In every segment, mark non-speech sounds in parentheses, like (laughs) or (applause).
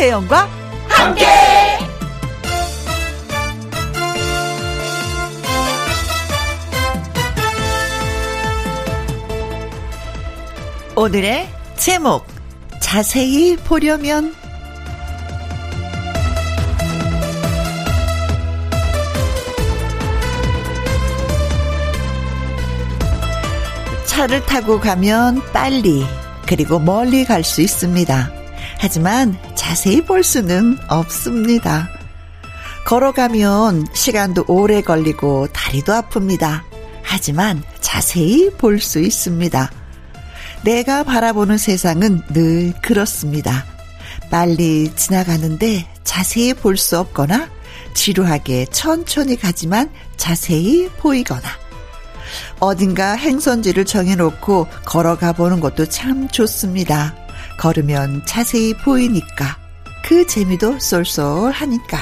김혜영과 함께. 오늘의 제목 자세히 보려면 차를 타고 가면 빨리 그리고 멀리 갈 수 있습니다. 하지만 자세히 볼 수는 없습니다. 걸어가면 시간도 오래 걸리고 다리도 아픕니다. 하지만 자세히 볼 수 있습니다. 내가 바라보는 세상은 늘 그렇습니다. 빨리 지나가는데 자세히 볼 수 없거나 지루하게 천천히 가지만 자세히 보이거나 어딘가 행선지를 정해놓고 걸어가 보는 것도 참 좋습니다. 걸으면 자세히 보이니까 그 재미도 쏠쏠하니까.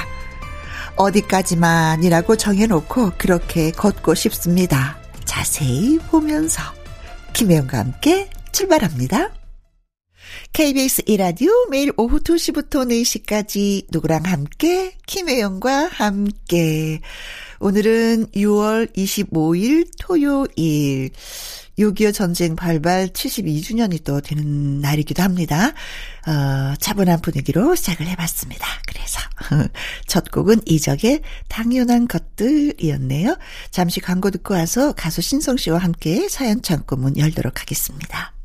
어디까지만이라고 정해놓고 그렇게 걷고 싶습니다. 자세히 보면서. 김혜영과 함께 출발합니다. KBS 이라디오 매일 오후 2시부터 4시까지 누구랑 함께? 김혜영과 함께. 오늘은 6월 25일 토요일 6.25 전쟁 발발 72주년이 또 되는 날이기도 합니다. 어, 차분한 분위기로 시작을 해봤습니다. 그래서 (laughs) 첫 곡은 이적의 당연한 것들이었네요. 잠시 광고 듣고 와서 가수 신성 씨와 함께 사연 창고문 열도록 하겠습니다.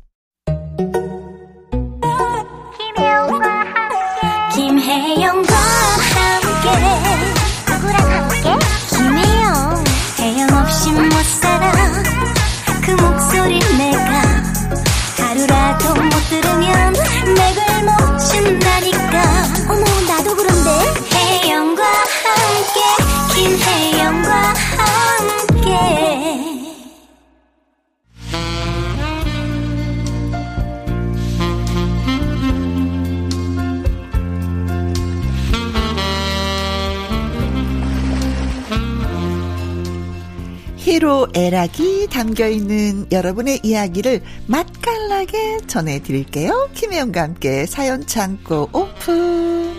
희로애락이 담겨 있는 여러분의 이야기를 맛깔나게 전해드릴게요. 김혜영과 함께 사연 창고 오픈.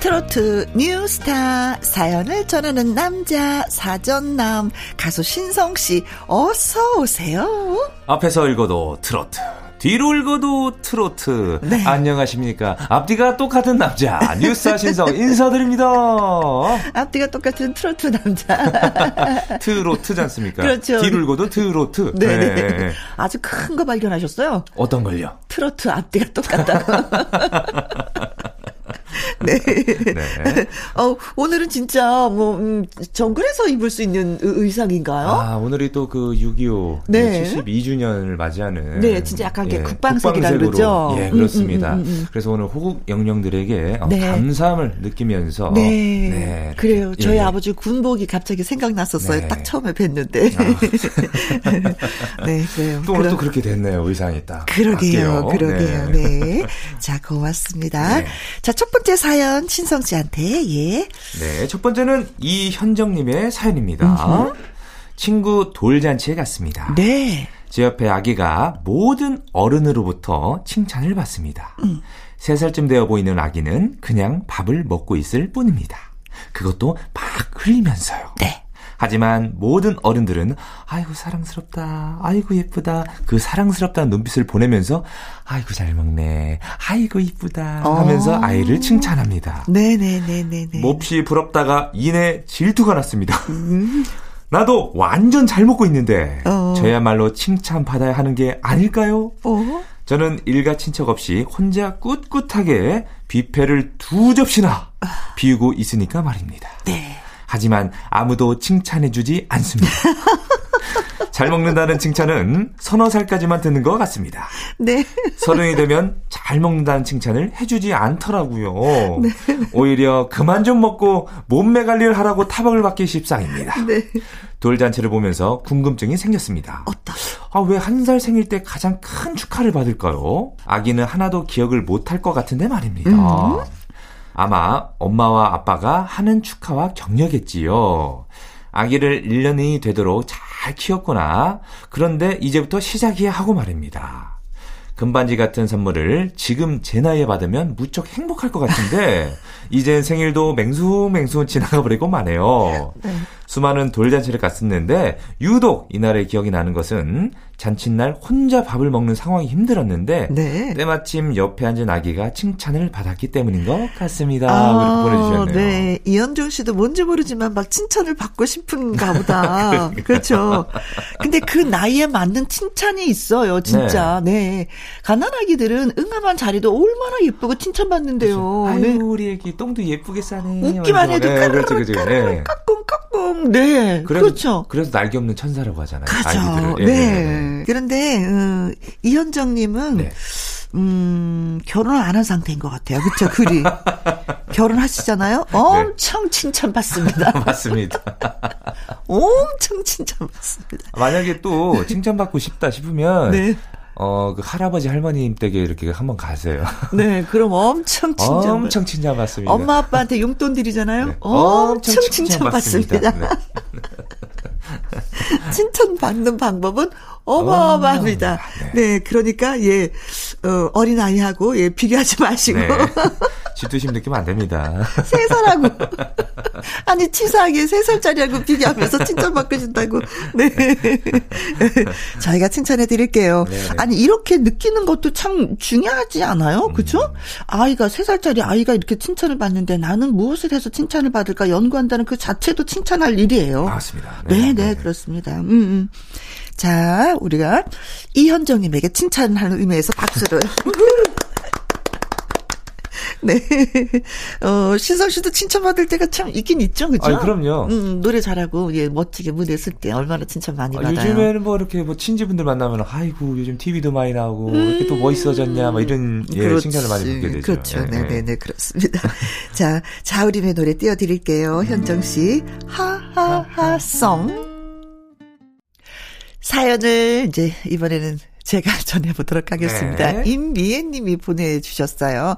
트로트 뉴스타 사연을 전하는 남자 사전남 가수 신성 씨 어서 오세요. 앞에서 읽어도 트로트. 뒤로 읽어도 트로트. 네. 안녕하십니까. 앞뒤가 똑같은 남자. 뉴스 신성 인사드립니다. 앞뒤가 똑같은 트로트 남자. (laughs) 트로트지 않습니까? 그렇죠. 뒤로 읽어도 트로트. 네 네. 아주 큰 거 발견하셨어요. 어떤 걸요? 트로트 앞뒤가 똑같다고. (laughs) (laughs) 네. 네. (laughs) 어, 오늘은 진짜 뭐 음, 정글에서 입을 수 있는 의- 의상인가요? 아, 오늘이 또 그 6.25 네. 72주년을 맞이하는. 네, 진짜 약간 예, 국방색이라. 그러죠? 예, 음, 그렇습니다. 음, 음, 음. 그래서 오늘 호국 영령들에게 어, 네. 감사함을 느끼면서. 네. 네. 그래요. 저희 예. 아버지 군복이 갑자기 생각났었어요. 네. 딱 처음에 뵀는데. (laughs) 네, 그래요. 또 오늘 그럼- 또 그렇게 됐네요, 의상이 딱. 그러게요, 바뀌어요. 그러게요. 네. 자, 고맙습니다. 네. 자, 첫 번째 사연, 신성 씨한테, 예. 네, 첫 번째는 이현정님의 사연입니다. 친구 돌잔치에 갔습니다. 네. 제 옆에 아기가 모든 어른으로부터 칭찬을 받습니다. 세 살쯤 되어 보이는 아기는 그냥 밥을 먹고 있을 뿐입니다. 그것도 막 흘리면서요. 네. 하지만 모든 어른들은 아이고 사랑스럽다, 아이고 예쁘다, 그 사랑스럽다는 눈빛을 보내면서 아이고 잘 먹네, 아이고 이쁘다 하면서 어. 아이를 칭찬합니다. 네네네네네. 몹시 부럽다가 이내 질투가 났습니다. 음. (laughs) 나도 완전 잘 먹고 있는데 어. 저야말로 칭찬받아야 하는 게 아닐까요? 어? 저는 일가 친척 없이 혼자 꿋꿋하게 뷔페를 두 접시나 비우고 있으니까 말입니다. 네. 하지만 아무도 칭찬해주지 않습니다. (laughs) 잘 먹는다는 칭찬은 서너 살까지만 듣는 것 같습니다. 네. 서른이 되면 잘 먹는다는 칭찬을 해주지 않더라고요. 네. 오히려 그만 좀 먹고 몸매 관리를 하라고 타박을 받기 십상입니다. 네. 돌잔치를 보면서 궁금증이 생겼습니다. 어떤? 아, 왜 한 살 생일 때 가장 큰 축하를 받을까요? 아기는 하나도 기억을 못할 것 같은데 말입니다. 아마 엄마와 아빠가 하는 축하와 격려겠지요. 아기를 1년이 되도록 잘 키웠구나. 그런데 이제부터 시작이야 하고 말입니다. 금반지 같은 선물을 지금 제 나이에 받으면 무척 행복할 것 같은데 (laughs) 이젠 생일도 맹수맹수 지나가 버리고 마네요. 네. 수많은 돌잔치를 갔었는데 유독 이날의 기억이 나는 것은 잔칫날 혼자 밥을 먹는 상황이 힘들었는데 네. 때마침 옆에 앉은 아기가 칭찬을 받았기 때문인 것 같습니다. 아, 보내주셨네요. 네, 이현종 씨도 뭔지 모르지만 막 칭찬을 받고 싶은가 보다. (laughs) 그렇죠. 근데 그 나이에 맞는 칭찬이 있어요, 진짜. 네. 네. 가난아기들은 응아만 자리도 얼마나 예쁘고 칭찬받는데요. 그렇죠. 아유, 네. 우리 애기 똥도 예쁘게 싸네. 웃기만 해도 네, 그렇죠, 그렇죠. 네. 까꿍까꿍. 네. 그래서, 그렇죠. 그래서 날개 없는 천사라고 하잖아요. 그렇죠. 예, 네. 네. 그런데 어, 이현정님은 네. 음, 결혼을 안 한 상태인 것 같아요. 그쵸, 글이. (laughs) 결혼하시잖아요? 네. 엄청 네. 칭찬받습니다. (laughs) 맞습니다. (laughs) 엄청 칭찬받습니다. 만약에 또 칭찬받고 싶다 싶으면. 네. 어, 그 할아버지 할머님 댁에 이렇게 한번 가세요. 네, 그럼 엄청 칭찬. (laughs) 엄청 칭찬받습니다. 엄마 아빠한테 용돈 드리잖아요? 네. 엄청, 엄청 칭찬받습니다. 네. (laughs) 칭찬받는 방법은 어마어마합니다. 어, 네. 네. 그러니까 예, 어, 어린 아이하고 예 비교하지 마시고. 네. 질투심 느끼면 안 됩니다. (laughs) 세 살하고 아니 치사하게 세 살짜리하고 비교하면서 칭찬받고 싶다고. 네. (laughs) 저희가 칭찬해 드릴게요. 네, 네. 아니 이렇게 느끼는 것도 참 중요하지 않아요? 그렇죠? 음. 아이가 세 살짜리 아이가 이렇게 칭찬을 받는데 나는 무엇을 해서 칭찬을 받을까 연구한다는 그 자체도 칭찬할 일이에요. 맞습니다. 네, 네, 네, 네. 그렇습니다. 음, 음. 자, 우리가 이현정님에게 칭찬하는 의미에서 박수를. (laughs) 네. (laughs) 어, 신성 씨도 칭찬받을 때가 참 있긴 있죠, 그죠? 아, 그럼요. 음, 노래 잘하고, 예, 멋지게 무대 쓸 때 얼마나 칭찬 많이 아, 받아요. 요즘에는 뭐 이렇게 뭐 친지분들 만나면, 아이고, 요즘 TV도 많이 나오고, 음, 이렇게 또 멋있어졌냐, 뭐 이런, 예, 그렇지. 칭찬을 많이 받게 되죠. 그렇죠. 네, 네, 네, 그렇습니다. (laughs) 자, 자우림의 노래 띄워드릴게요. 현정 씨. 하하하송. 사연을 이제 이번에는 제가 (laughs) 전해보도록 하겠습니다. 네. 임미애 님이 보내주셨어요.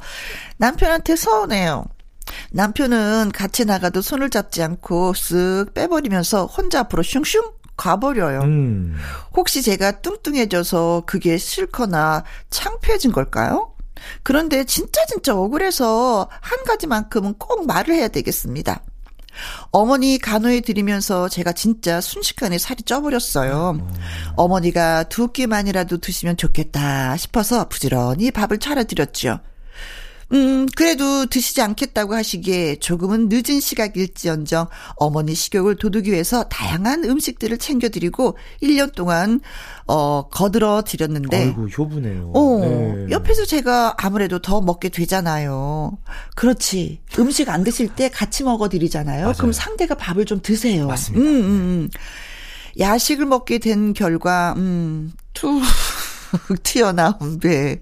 남편한테 서운해요. 남편은 같이 나가도 손을 잡지 않고 쓱 빼버리면서 혼자 앞으로 슝슝 가버려요. 음. 혹시 제가 뚱뚱해져서 그게 싫거나 창피해진 걸까요? 그런데 진짜 진짜 억울해서 한 가지만큼은 꼭 말을 해야 되겠습니다. 어머니 간호해 드리면서 제가 진짜 순식간에 살이 쪄버렸어요. 어머니가 두 끼만이라도 드시면 좋겠다 싶어서 부지런히 밥을 차려드렸죠. 음, 그래도 드시지 않겠다고 하시기에 조금은 늦은 시각일지언정 어머니 식욕을 돋우기 위해서 다양한 음식들을 챙겨드리고 1년 동안, 어, 거들어 드렸는데. 아이고, 효부네요. 어, 네. 옆에서 제가 아무래도 더 먹게 되잖아요. 그렇지. 음식 안 드실 때 같이 먹어드리잖아요. 맞아요. 그럼 상대가 밥을 좀 드세요. 맞습니다. 음, 음, 음. 야식을 먹게 된 결과, 음, 툭 (laughs) 튀어나온 배.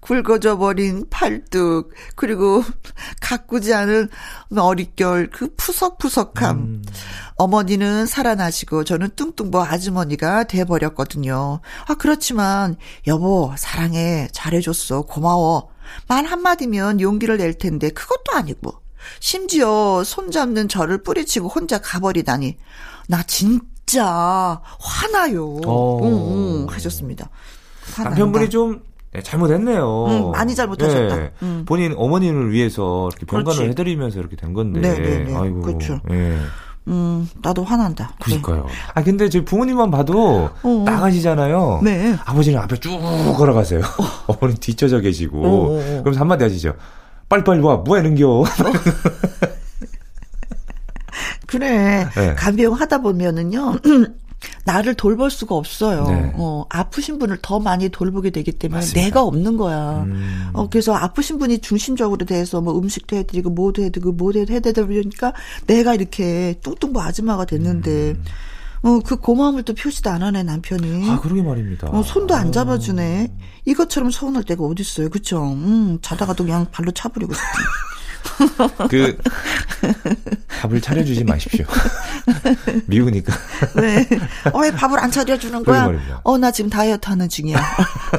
굵어져 버린 팔뚝, 그리고 (laughs) 가꾸지 않은 어릿결, 그 푸석푸석함. 음. 어머니는 살아나시고 저는 뚱뚱보 아주머니가 돼버렸거든요. 아, 그렇지만, 여보, 사랑해. 잘해줬어. 고마워. 말 한마디면 용기를 낼 텐데, 그것도 아니고. 심지어 손잡는 저를 뿌리치고 혼자 가버리다니. 나 진짜 화나요. 어. 응, 응, 하셨습니다. 화난다. 남편분이 좀 네, 잘못했네요. 음, 많이 잘못하셨다. 네, 음. 본인 어머님을 위해서 이렇게 병간을 그렇지. 해드리면서 이렇게 된 건데. 네네네. 네, 네. 아이고. 그렇죠. 네. 음, 나도 화난다. 그니까요. 네. 아, 근데 제 부모님만 봐도 어, 어. 나가시잖아요. 네. 아버지는 앞에 쭉 걸어가세요. 어. (laughs) 머니 뒤쳐져 계시고. 어, 어, 그럼 한마디 하시죠. 빨리빨리 와, 뭐 하는겨? (laughs) 그래. 네. 간병 하다 보면은요. (clears throat) 나를 돌볼 수가 없어요. 네. 어, 아프신 분을 더 많이 돌보게 되기 때문에 맞습니다. 내가 없는 거야. 음. 어, 그래서 아프신 분이 중심적으로 돼서 뭐 음식도 해드리고 뭐도 해드리고 뭐도 해드리다 보니까 내가 이렇게 뚱뚱보 아줌마가 됐는데 음. 어, 그 고마움을 또 표시도 안 하네, 남편이. 아, 그러게 말입니다. 어, 손도 안 잡아주네. 이것처럼 서운할 때가 어딨어요. 그쵸? 음, 자다가도 그냥 발로 차버리고 싶다. 그 (laughs) 밥을 차려주지 마십시오. (laughs) 미우니까. 네. 어, 왜 밥을 안 차려주는 거야? 어, 나 지금 다이어트 하는 중이야.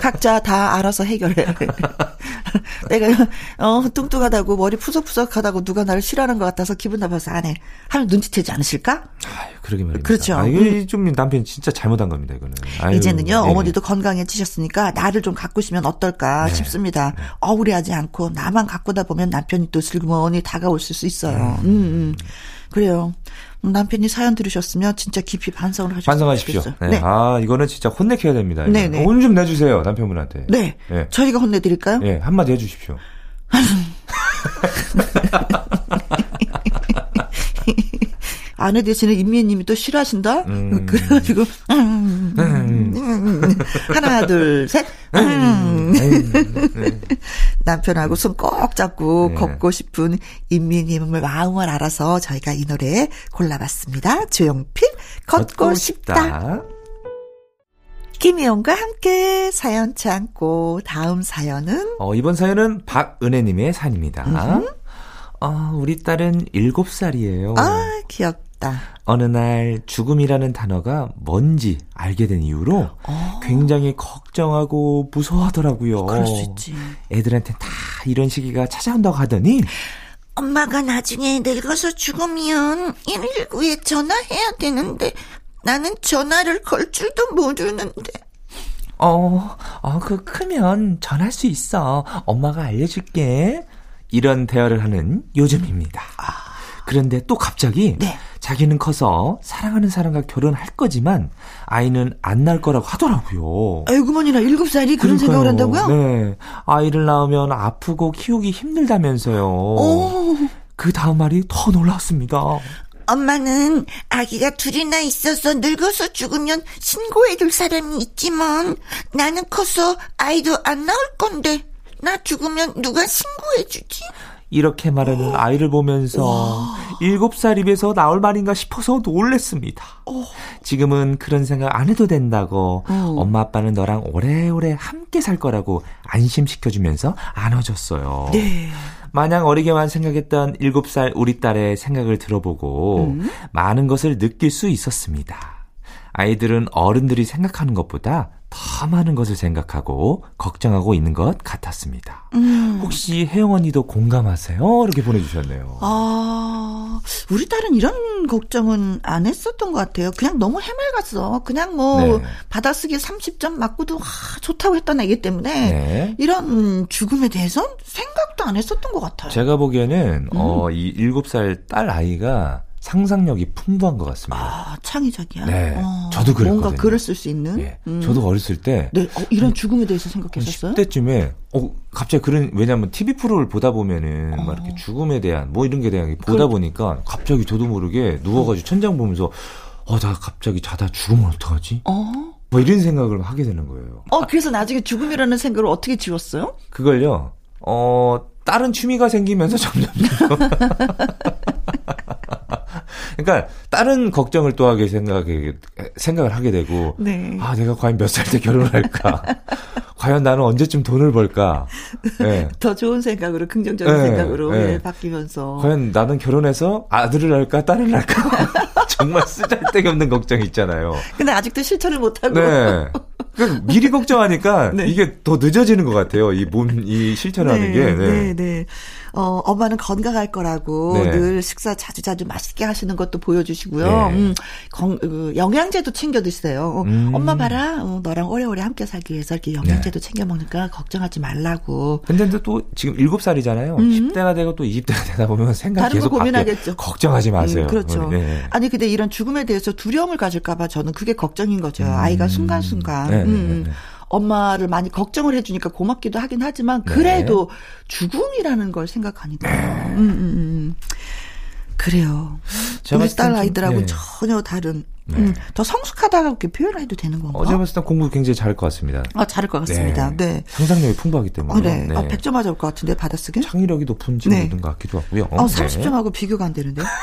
각자 다 알아서 해결해. (laughs) 내가 어 뚱뚱하다고 머리 푸석푸석하다고 누가 나를 싫어하는 것 같아서 기분 나빠서 안 해. 하면 눈치채지 않으실까? 아유, 그러게 말입니다. 그렇죠. 아, 이게 좀 남편이 진짜 잘못한 겁니다, 이거는. 아유, 이제는요 네. 어머니도 건강해지셨으니까 나를 좀 가꾸시면 어떨까 네. 싶습니다. 억울해하지 않고 나만 가꾸다 보면 남편이 또 슬그머니 다가올 수 있어요. 음, 음. 그래요. 음, 남편이 사연 들으셨으면 진짜 깊이 반성을 하셨으면 반성하십시오. 네. 네. 아, 이거는 진짜 혼내켜야 됩니다. 네, 네. 혼 좀 내주세요, 남편분한테. 네. 예. 저희가 혼내드릴까요? 예, 한마디 해주십시오. (laughs) (laughs) 아내 대신에 임미애님이 또 싫어하신다? 음. (laughs) 그래가지고, 음, 음, 음. 하나, 둘, 셋. 음. 남편하고 손 꼭 잡고 네. 걷고 싶은 임미애님의 마음을 알아서 저희가 이 노래 골라봤습니다. 조용필, 걷고, 싶다. 김희영과 함께 사연 참고 다음 사연은 어, 이번 사연은 박은혜님의 사연입니다. 어, 우리 딸은 7살이에요. 아 귀엽 다. 어느 날 죽음이라는 단어가 뭔지 알게 된 이후로 굉장히 걱정하고 무서워하더라고요. 어. 그럴 수 있지. 애들한테 다 이런 시기가 찾아온다고 하더니 엄마가 나중에 늙어서 죽으면 119에 전화해야 되는데 나는 전화를 걸 줄도 모르는데 어, 어, 그 크면 전할 수 있어. 엄마가 알려줄게. 이런 대화를 하는 요즘입니다. 그런데 또 갑자기 네. 자기는 커서 사랑하는 사람과 결혼할 거지만 아이는 안 낳을 거라고 하더라고요. 아이고머니나 일곱 살이 그런 생각을 그러니까요. 한다고요? 네. 아이를 낳으면 아프고 키우기 힘들다면서요. 오. 그 다음 말이 더 놀랐습니다. 엄마는 아기가 둘이나 있어서 늙어서 죽으면 신고해줄 사람이 있지만 나는 커서 아이도 안 낳을 건데 나 죽으면 누가 신고해주지? 이렇게 말하는 아이를 보면서 일곱 살 입에서 나올 말인가 싶어서 놀랬습니다. 지금은 그런 생각 안 해도 된다고 엄마 아빠는 너랑 오래오래 함께 살 거라고 안심시켜주면서 안아줬어요. 네. 마냥 어리게만 생각했던 일곱 살 우리 딸의 생각을 들어보고 많은 것을 느낄 수 있었습니다. 아이들은 어른들이 생각하는 것보다 더 많은 것을 생각하고 걱정하고 있는 것 같았습니다. 혹시 혜영 언니도 공감하세요? 이렇게 보내주셨네요. 아, 우리 딸은 이런 걱정은 안 했었던 것 같아요. 그냥 너무 해맑았어. 그냥 뭐, 네. 받아쓰기 30점 맞고도, 아, 좋다고 했던 애기 때문에, 네. 이런 죽음에 대해서는 생각도 안 했었던 것 같아요. 제가 보기에는 어, 이 일곱 살딸 아이가 상상력이 풍부한 것 같습니다. 아, 창의적이야. 네, 어, 저도 그랬거든요. 뭔가 글을 쓸 수 있는. 예. 음. 저도 어렸을 때 네, 어, 이런 죽음에 대해서 생각했었어요? 10대쯤에 어 갑자기 그런 왜냐면 TV 프로를 보다 보면은 막 이렇게 죽음에 대한 뭐 이런 게 대한 게 보다 보니까 갑자기 저도 모르게 누워가지고 천장 보면서 어 나 갑자기 자다 죽으면 어떡하지? 어? 뭐 이런 생각을 하게 되는 거예요. 어, 그래서 나중에 죽음이라는 생각을 어떻게 지웠어요? 그걸요. 어 다른 취미가 생기면서 (laughs) 점점 (laughs) 그러니까 다른 걱정을 또 하게 생각에 생각을 하게 되고 네. 아 내가 과연 몇 살 때 결혼을 할까? (laughs) 과연 나는 언제쯤 돈을 벌까? 예. (laughs) 더 좋은 생각으로, 긍정적인 네, 생각으로 네. 예, 바뀌면서. 과연 나는 결혼해서 아들을 낳을까 딸을 낳을까? (laughs) 정말 쓰잘데기 없는 걱정이 있잖아요. 근데 아직도 실천을 못 하고. 네. 그 미리 걱정하니까 네. 이게 더 늦어지는 것 같아요. 이 몸, 이 실천하는 게. 네. 네, 네. 어, 엄마는 건강할 거라고 네. 늘 식사 자주자주 맛있게 하시는 것도 보여주시고요. 네. 음, 건, 그, 영양제도 챙겨 드세요. 어, 음. 엄마 봐라. 어, 너랑 오래오래 함께 살기 위해서 이렇게 영양제도 챙겨 먹으니까 걱정하지 말라고. 근데 또 지금 7살이잖아요. 10대가 되고 또 20대가 되다 보면 (laughs) 생각 음. 다른 거 계속 바뀌어요. 고민하겠죠. 걱정하지 마세요. 음, 그렇죠. 네. 아니 근데 이런 죽음에 대해서 두려움을 가질까 봐 저는 그게 걱정인 거죠. 아이가 순간순간 네, 네, 음, 네, 네. 엄마를 많이 걱정을 해주니까 고맙기도 하긴 하지만 그래도 죽음이라는 걸 생각하니까. 음, 음, 음. 그래요. 제가 우리 딸 아이들하고 네. 전혀 다른. 네. 음, 더 성숙하다고 이렇게 표현해도 되는 건가? 어제 봤을 때 공부 굉장히 잘할 것 같습니다. 아, 잘할 것 같습니다. 네. 상상력이 풍부하기 때문에. 어, 네. 아, 100점 맞을 것 같은데 받아쓰기? 창의력이 높은 네. 친구든 것 같기도 하고요. 어, 네. 30점하고 비교가 안 되는데. (laughs)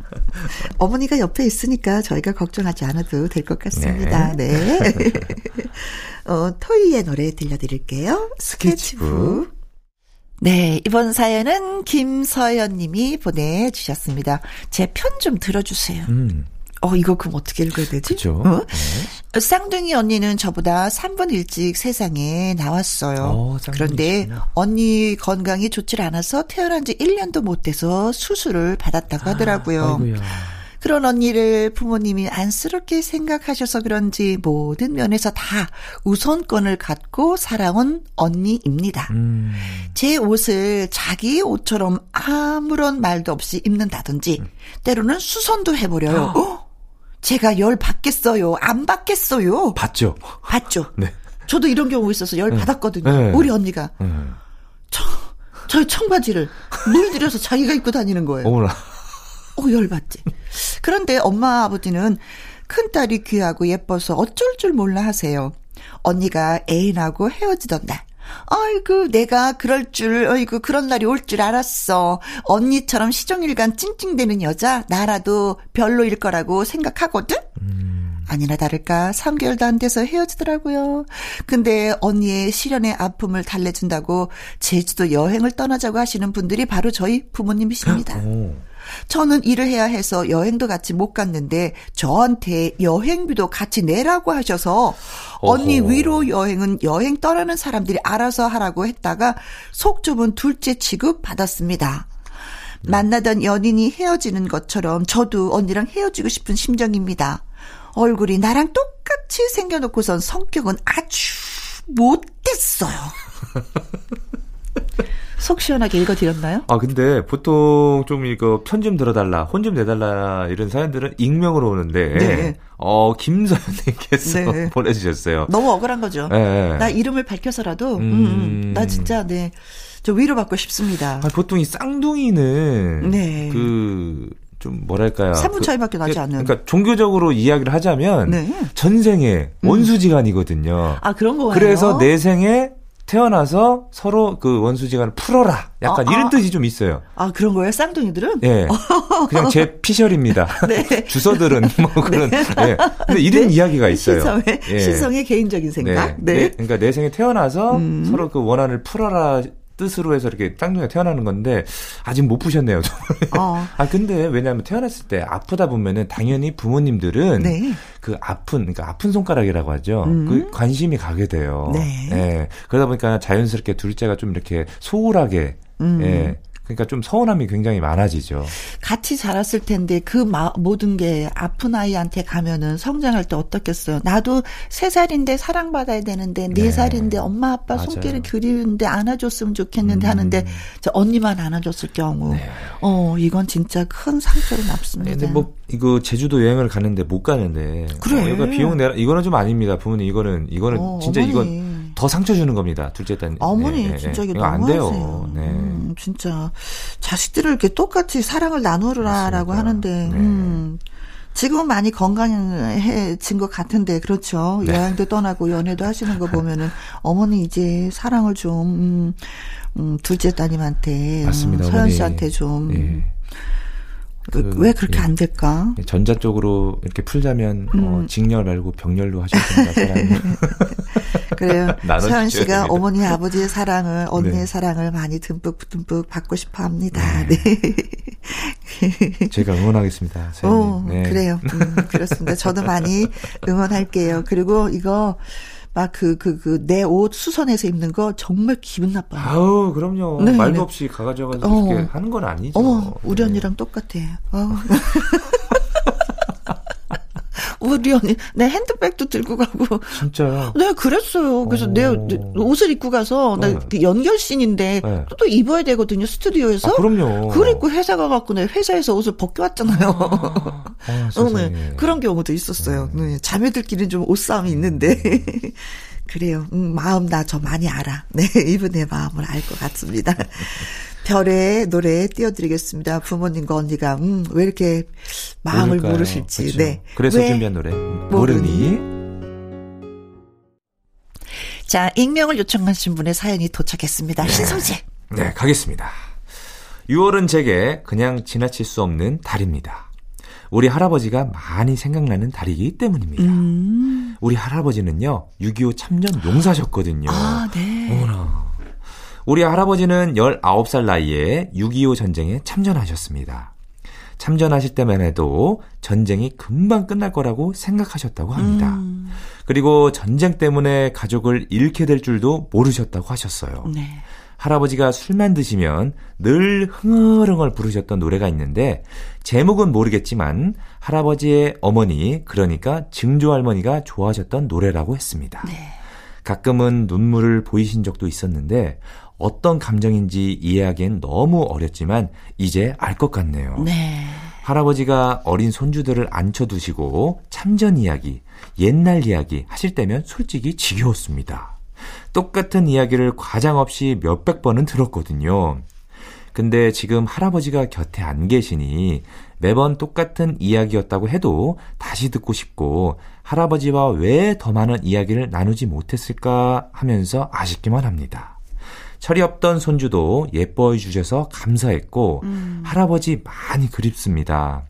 (laughs) 어머니가 옆에 있으니까 저희가 걱정하지 않아도 될 것 같습니다. 네. (laughs) 어, 토이의 노래 들려드릴게요. 스케치북. 스케치북. 네, 이번 사연은 김서연 님이 보내주셨습니다. 제 편 좀 들어주세요. 음. 어, 이거 그럼 어떻게 읽어야 되지? 그죠. 어? 네. 쌍둥이 언니는 저보다 3분 일찍 세상에 나왔어요. 어, 그런데 언니 건강이 좋질 않아서 태어난 지 1년도 못 돼서 수술을 받았다고 하더라고요. 아. 그런 언니를 부모님이 안쓰럽게 생각하셔서 그런지 모든 면에서 다 우선권을 갖고 살아온 언니입니다. 음. 제 옷을 자기 옷처럼 아무런 말도 없이 입는다든지 음. 때로는 수선도 해버려요. 어? 제가 열 받겠어요? 안 받겠어요? 받죠. 받죠. (laughs) 네. 저도 이런 경우 있어서 열 네. 받았거든요. 네. 우리 언니가. 네. 저, 저희 청바지를 물들여서 자기가 입고 다니는 거예요. 어머나. 어, 열 받지. 그런데 엄마 아버지는 큰딸이 귀하고 예뻐서 어쩔 줄 몰라 하세요. 언니가 애인하고 헤어지던 날. 아이고, 내가 그럴 줄, 아이고, 그런 날이 올 줄 알았어. 언니처럼 시종일관 찡찡대는 여자, 나라도 별로일 거라고 생각하거든? 음. 아니나 다를까, 3개월도 안 돼서 헤어지더라고요. 근데 언니의 시련의 아픔을 달래준다고 제주도 여행을 떠나자고 하시는 분들이 바로 저희 부모님이십니다. 오. 저는 일을 해야 해서 여행도 같이 못 갔는데 저한테 여행비도 같이 내라고 하셔서 언니 어허. 위로 여행은 여행 떠나는 사람들이 알아서 하라고 했다가 속 좁은 둘째 취급 받았습니다. 만나던 연인이 헤어지는 것처럼 저도 언니랑 헤어지고 싶은 심정입니다. 얼굴이 나랑 똑같이 생겨놓고선 성격은 아주 못됐어요. (laughs) 속 시원하게 읽어드렸나요? 아, 근데 보통 좀 이거 편 좀 들어달라, 혼 좀 내달라 이런 사연들은 익명으로 오는데, 네. 어, 김서연님께서 네. (laughs) 보내주셨어요. 너무 억울한 거죠. 네. 나 이름을 밝혀서라도, 음, 음, 음. 나 진짜, 네. 저 위로받고 싶습니다. 아, 보통 이 쌍둥이는, 네. 그, 좀 뭐랄까요? 3분 차이밖에 나지 않는. 그러니까 종교적으로 이야기를 하자면 네. 전생에 음. 원수지간이거든요. 아 그런 거예요. 그래서 내 생에 태어나서 서로 그 원수지간을 풀어라. 약간 아, 이런 아. 뜻이 좀 있어요. 아, 그런 거예요? 쌍둥이들은? 예. 네. (laughs) 그냥 제 피셜입니다. (laughs) 네. (laughs) 주서들은 뭐 그런. 네. 네. 근데 이런 네. 이야기가 있어요. 시성의, 예. 시성의 개인적인 생각. 네. 네. 그러니까 내 생에 태어나서 음. 서로 그 원한을 풀어라 뜻으로 해서 이렇게 쌍둥이가 태어나는 건데 아직 못 푸셨네요. 어. (laughs) 아 근데 왜냐하면 태어났을 때 아프다 보면은 당연히 부모님들은 네. 그 아픈 그러니까 아픈 손가락이라고 하죠. 음. 그 관심이 가게 돼요. 네. 네. 그러다 보니까 자연스럽게 둘째가 좀 이렇게 소홀하게 음. 예. 그러니까 좀 서운함이 굉장히 많아지죠. 같이 자랐을 텐데 그 마, 모든 게 아픈 아이한테 가면은 성장할 때 어떻겠어요. 나도 세 살인데 사랑받아야 되는데 네, 네 살인데 엄마 아빠 맞아요. 손길을 그리는데 안아줬으면 좋겠는데 음. 하는데 저 언니만 안아줬을 경우 네. 어 이건 진짜 큰 상처를 남습니다. 근데 뭐 이거 제주도 여행을 가는데 못 가는데 그래. 어, 이거 비용 내라 이거는 좀 아닙니다. 부모님 이거는 이거는 어, 진짜 어머니. 이건 더 상처 주는 겁니다. 둘째 딸. 어머니 네, 진짜 이게 안 돼요. 네. 음, 진짜 자식들을 이렇게 똑같이 사랑을 나누라라고 하는데 네. 음. 지금은 많이 건강해진 것 같은데 그렇죠. 네. 여행도 떠나고 연애도 하시는 거 보면은 (laughs) 어머니 이제 사랑을 좀 음, 음, 둘째 따님한테 맞습니다, 음, 서현 씨한테 좀 네. 그, 왜 그렇게 예, 안 될까? 전자 쪽으로 이렇게 풀자면 어, 음. 어, 직렬 말고 병렬로 하셔야 된다. (laughs) (laughs) 그래요. 서현 씨가 됩니다. 어머니 아버지의 사랑을 언니의 네. 사랑을 많이 듬뿍 듬뿍 받고 싶어 합니다. 네. 네. (laughs) 제가 응원하겠습니다. 어, 네. 그래요. 음, 그렇습니다. 저도 많이 (laughs) 응원할게요. 그리고 이거 막 그, 그, 그, 내옷 수선해서 입는 거 정말 기분 나빠요. 아우, 그럼요. 네, 말도 네. 없이 가가져가지고 어. 이렇게 하는 건 아니죠. 어, 우리 네. 언니랑 똑같아. 어. 우리 언니 내 핸드백도 들고 가고 진짜요? 네 그랬어요. 그래서 오. 내 옷을 입고 가서 네. 나 연결신인데 네. 또 입어야 되거든요 스튜디오에서. 아, 그럼요. 그리고 회사 가갖고 내 회사에서 옷을 벗겨왔잖아요. 아, 아, (laughs) 네. 그런 경우도 있었어요. 네. 네. 자매들끼리 좀 옷싸움이 있는데. 그래요. 음, 마음 나 저 많이 알아. (laughs) 네, 이분의 마음을 알 것 같습니다. 별의 노래 띄워드리겠습니다. 부모님과 언니가 음, 왜 이렇게 마음을 모를까요? 모르실지. 그렇죠. 네. 그래서 준비한 노래 모르니. 모르니. 자, 익명을 요청하신 분의 사연이 도착했습니다. 네. 신성재. 네, 가겠습니다. 6월은 제게 그냥 지나칠 수 없는 달입니다. 우리 할아버지가 많이 생각나는 달이기 때문입니다. 음. 우리 할아버지는요, 6.25 참전 용사셨거든요. 아, 네. 어머나. 우리 할아버지는 19살 나이에 6.25 전쟁에 참전하셨습니다. 참전하실 때만 해도 전쟁이 금방 끝날 거라고 생각하셨다고 합니다. 음. 그리고 전쟁 때문에 가족을 잃게 될 줄도 모르셨다고 하셨어요. 네. 할아버지가 술만 드시면 늘 흥얼흥얼 부르셨던 노래가 있는데 제목은 모르겠지만 할아버지의 어머니 그러니까 증조 할머니가 좋아하셨던 노래라고 했습니다. 네. 가끔은 눈물을 보이신 적도 있었는데 어떤 감정인지 이해하기엔 너무 어렵지만 이제 알 것 같네요. 네. 할아버지가 어린 손주들을 앉혀두시고 참전 이야기, 옛날 이야기 하실 때면 솔직히 지겨웠습니다. 똑같은 이야기를 과장 없이 몇백 번은 들었거든요. 근데 지금 할아버지가 곁에 안 계시니 매번 똑같은 이야기였다고 해도 다시 듣고 싶고 할아버지와 왜 더 많은 이야기를 나누지 못했을까 하면서 아쉽기만 합니다. 철이 없던 손주도 예뻐해 주셔서 감사했고 음. 할아버지 많이 그립습니다.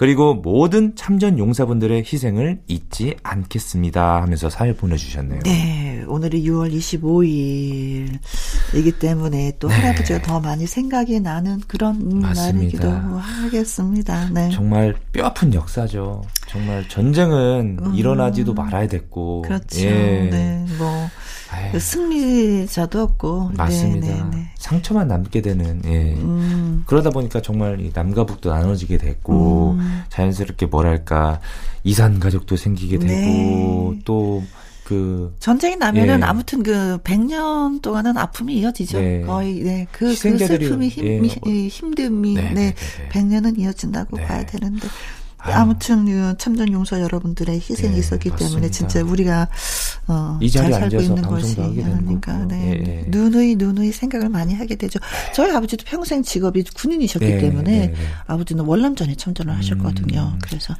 그리고 모든 참전 용사분들의 희생을 잊지 않겠습니다 하면서 사연 보내주셨네요. 네, 오늘이 6월 25일이기 때문에 또 네. 할아버지가 더 많이 생각이 나는 그런 맞습니다. 날이기도 하겠습니다. 네. 정말 뼈 아픈 역사죠. 정말 전쟁은 음, 일어나지도 말아야 됐고. 그렇죠. 예. 네, 뭐. 그 승리자도 없고 맞습니다. 네네네. 네, 네. 상처만 남게 되는 예. 음. 그러다 보니까 정말 이 남과 북도 나눠지게 됐고 음. 자연스럽게 뭐랄까 이산 가족도 생기게 되고 네. 또 그 전쟁이 나면은 예. 아무튼 그 100년 동안은 아픔이 이어지죠. 네. 거의 네. 그, 그 슬픔이 힘, 예. 힘듦이 네, 네. 100년은 이어진다고 봐야 되는데 아무튼 그 참전 용사 여러분들의 희생이 네, 있었기 맞습니다. 때문에 진짜 우리가 어, 잘 살고 있는 것이 아니까 네. 네. 누누이 누누이 생각을 많이 하게 되죠. 저희 아버지도 평생 직업이 군인이셨기 네, 때문에 네, 네. 아버지는 월남전에 참전을 하셨거든요. 음. 그래서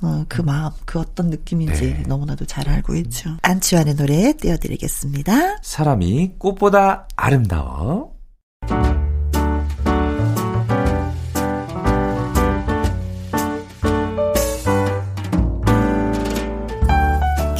어, 그 마음, 그 어떤 느낌인지 너무나도 잘 알고 있죠. 안치환의 노래 띄워드리겠습니다. 사람이 꽃보다 아름다워.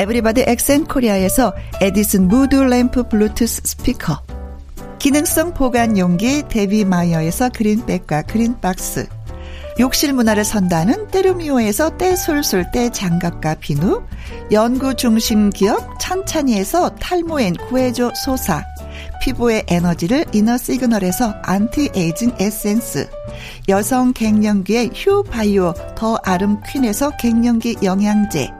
에브리바디 엑센 코리아에서 에디슨 무드 램프 블루투스 스피커 기능성 보관 용기 데비 마이어에서 그린백과 그린박스 욕실 문화를 선도하는 때르미오에서 때술술 때 장갑과 비누 연구 중심 기업 찬찬이에서 탈모엔 구해줘 소사 피부의 에너지를 이너 시그널에서 안티에이징 에센스 여성 갱년기의 휴 바이오 더 아름 퀸에서 갱년기 영양제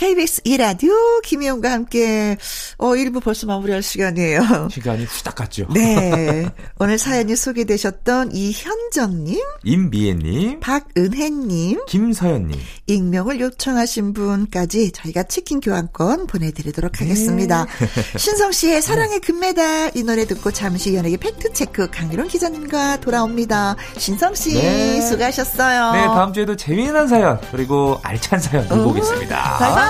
KBS 이라디오 김혜영과 함께 어 1부 벌써 마무리할 시간이에요. (laughs) 시간이 후딱 갔죠. 네. (laughs) 오늘 사연이 소개되셨던 이현정님, 임미애님, 박은혜님, 김서연님, 익명을 요청하신 분까지 저희가 치킨 교환권 보내드리도록 네. 하겠습니다. (laughs) 신성 씨의 사랑의 금메달 이 노래 듣고 잠시 연예계 팩트 체크 강유론 기자님과 돌아옵니다. 신성 씨 네. 수고하셨어요. 네, 다음 주에도 재미난 사연 그리고 알찬 사연 들고 음, 오겠습니다. 바이바이.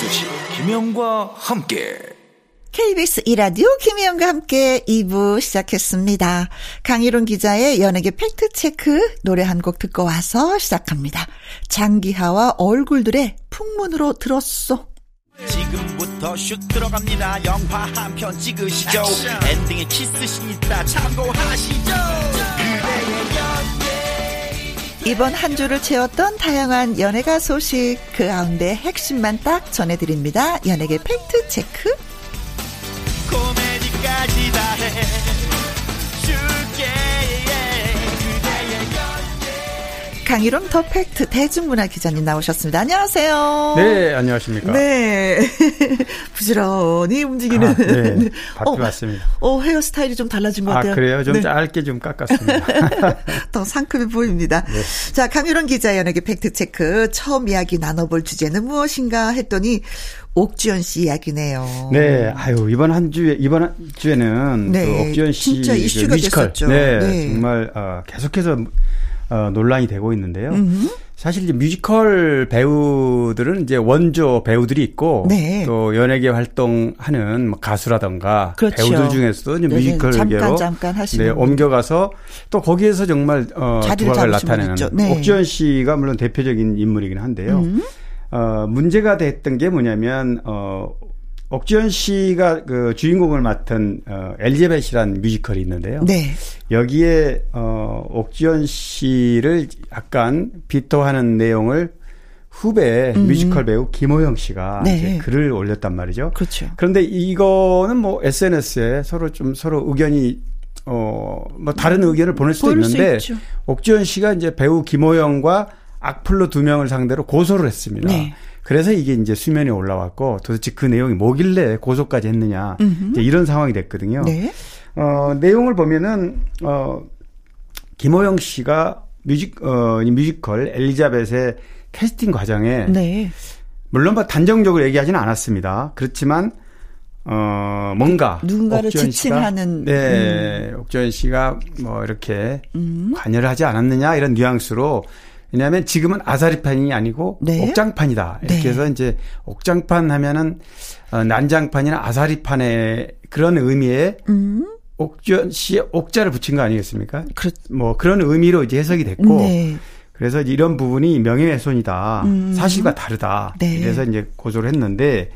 오두시 김혜영과 함께 KBS 이라디오 김혜영과 함께 2부 시작했습니다. 강희론 기자의 연예계 팩트체크 노래 한 곡 듣고 와서 시작합니다. 장기하와 얼굴들의 풍문으로 들었어. 지금부터 슛 들어갑니다. 영화 한 편 찍으시죠. 엔딩에 키스신 있다 참고하시죠. 이번 한 주를 채웠던 다양한 연예가 소식 그 가운데 핵심만 딱 전해드립니다. 연예계 팩트 체크. 코미디까지 다 해 강희롱 더 팩트 대중문화 기자님 나오셨습니다. 안녕하세요. 네, 안녕하십니까. 네. (laughs) 부지런히 움직이는. 아, 네, (laughs) 네. 바뀌어 왔습니다. 어, 헤어스타일이 좀 달라진 것 아, 같아요. 그래요? 좀 네. 짧게 좀 깎았습니다. (laughs) 더 상큼해 보입니다. 네. 자, 강유론 기자 연예계 팩트체크 처음 이야기 나눠볼 주제는 무엇인가 했더니 옥주현 씨 이야기네요. 네, 아유, 이번 한 주에, 이번 한 주에는 네, 그 옥지연 씨 진짜 그 이슈가 뮤지컬. 됐었죠. 네, 네. 정말, 어, 계속해서 어, 논란이 되고 있는데요. 사실 이제 뮤지컬 배우들은 이제 원조 배우들이 있고 네. 또 연예계 활동하는 뭐 가수라던가 그렇죠. 배우들 중에서도 이제 네, 뮤지컬 계로 잠깐 하시는 네, 분. 옮겨가서 또 거기에서 정말 어, 두각을 나타내는. 네. 옥주현 씨가 물론 대표적인 인물이긴 한데요. 음. 어, 문제가 됐던 게 뭐냐면 어 옥주현 씨가 그 주인공을 맡은 어 엘리자벳이라는 뮤지컬이 있는데요. 네. 여기에 어 옥지연 씨를 약간 비토하는 내용을 후배 뮤지컬 배우 김호영 씨가 음. 네. 이제 글을 올렸단 말이죠. 그렇죠. 그런데 이거는 뭐 SNS에 서로 좀 서로 의견이 어 뭐 다른 의견을 보낼 수도 수 있는데 있죠. 옥지연 씨가 이제 배우 김호영과 악플로 두 명을 상대로 고소를 했습니다. 네. 그래서 이게 이제 수면에 올라왔고 도대체 그 내용이 뭐길래 고소까지 했느냐 이제 이런 상황이 됐거든요. 네. 어, 내용을 보면은 어 김호영 씨가 뮤직 어이 뮤지컬 엘리자벳의 캐스팅 과정에 네. 물론 뭐 단정적으로 얘기하지는 않았습니다. 그렇지만 어 뭔가 누군가를 옥주현 지칭하는, 음. 씨가, 네 옥주현 씨가 뭐 이렇게 음. 관여를 하지 않았느냐 이런 뉘앙스로 왜냐하면 지금은 아사리판이 아니고 네. 옥장판이다 이렇게 네. 해서 이제 옥장판 하면은 어, 난장판이나 아사리판의 그런 의미의 음. 옥주현 씨의 옥자를 붙인 거 아니겠습니까? 그렇 뭐 그런 의미로 이제 해석이 됐고 네. 그래서 이런 부분이 명예훼손이다. 음. 사실과 다르다. 네. 그래서 이제 고소를 했는데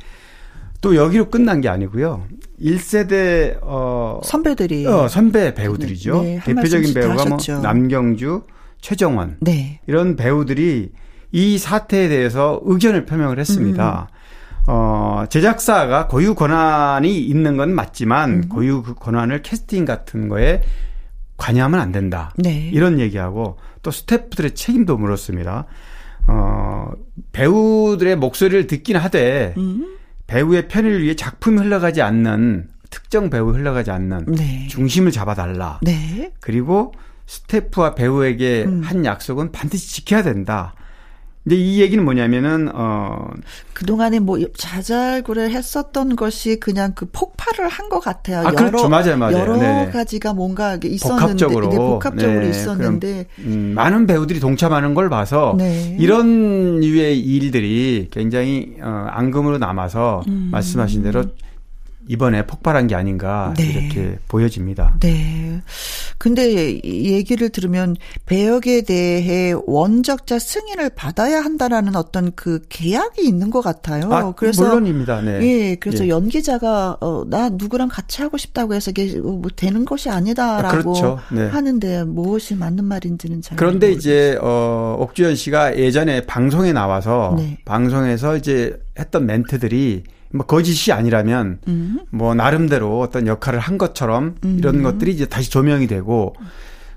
또 여기로 끝난 게 아니고요. 1세대 어, 선배들이. 어 선배 배우들이죠. 네, 한 대표적인 배우가 뭐 하셨죠. 남경주, 최정원 네. 이런 배우들이 이 사태에 대해서 의견을 표명을 했습니다. 음. 어, 제작사가 고유 권한이 있는 건 맞지만 음. 고유 그 권한을 캐스팅 같은 거에 관여하면 안 된다. 네. 이런 얘기하고 또 스태프들의 책임도 물었습니다. 어, 배우들의 목소리를 듣긴 하되 음. 배우의 편의를 위해 작품이 흘러가지 않는 특정 배우 흘러가지 않는 네. 중심을 잡아달라. 네. 그리고 스태프와 배우에게 음. 한 약속은 반드시 지켜야 된다. 근데 이 얘기는 뭐냐면은 어 그동안에 뭐 자잘구레 했었던 것이 그냥 그 폭발을 한 것 같아요. 아, 그렇죠. 맞아요, 맞아요. 여러 네네. 가지가 뭔가 있었는데 복합적으로 네, 복합적으로 네, 있었는데 그럼, 음, 많은 배우들이 동참하는 걸 봐서 네. 이런 류의 일들이 굉장히 어, 앙금으로 남아서 음. 말씀하신 대로 이번에 폭발한 게 아닌가 네. 이렇게 보여집니다. 네. 근데 이 얘기를 들으면 배역에 대해 원작자 승인을 받아야 한다라는 어떤 그 계약이 있는 것 같아요. 아, 그래서 물론입니다. 네. 예, 그래서 예. 연기자가 어, 나 누구랑 같이 하고 싶다고 해서 이게 뭐 되는 것이 아니다라고 아, 그렇죠. 네. 하는데 무엇이 맞는 말인지는 잘 그런데 모르겠어요. 이제 어 옥주현 씨가 예전에 방송에 나와서 네. 방송에서 이제 했던 멘트들이 뭐 거짓이 아니라면 음. 뭐 나름대로 어떤 역할을 한 것처럼 이런 것들이 이제 다시 조명이 되고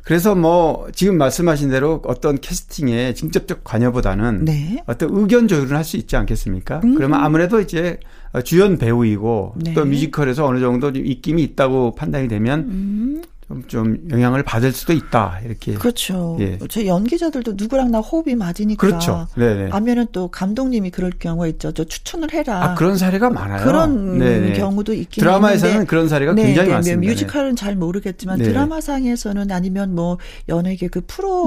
그래서 뭐 지금 말씀하신 대로 어떤 캐스팅에 직접적 관여보다는 네. 어떤 의견 조율을 할 수 있지 않겠습니까? 그러면 아무래도 이제 주연 배우이고 네. 또 뮤지컬에서 어느 정도 좀 입김이 있다고 판단이 되면 음. 좀, 좀 영향을 받을 수도 있다. 이렇게. 그렇죠. 예. 제 연기자들도 누구랑 나 호흡이 맞으니까. 그렇죠. 네네. 아면은 또 감독님이 그럴 경우가 있죠. 저 추천을 해라. 아, 그런 사례가 많아요. 그런 네네. 경우도 있긴 드라마에서는 있는데. 그런 사례가 네, 굉장히 네, 많습니다. 뮤지컬은 잘 모르겠지만 네. 드라마상에서는 아니면 뭐 연예계 그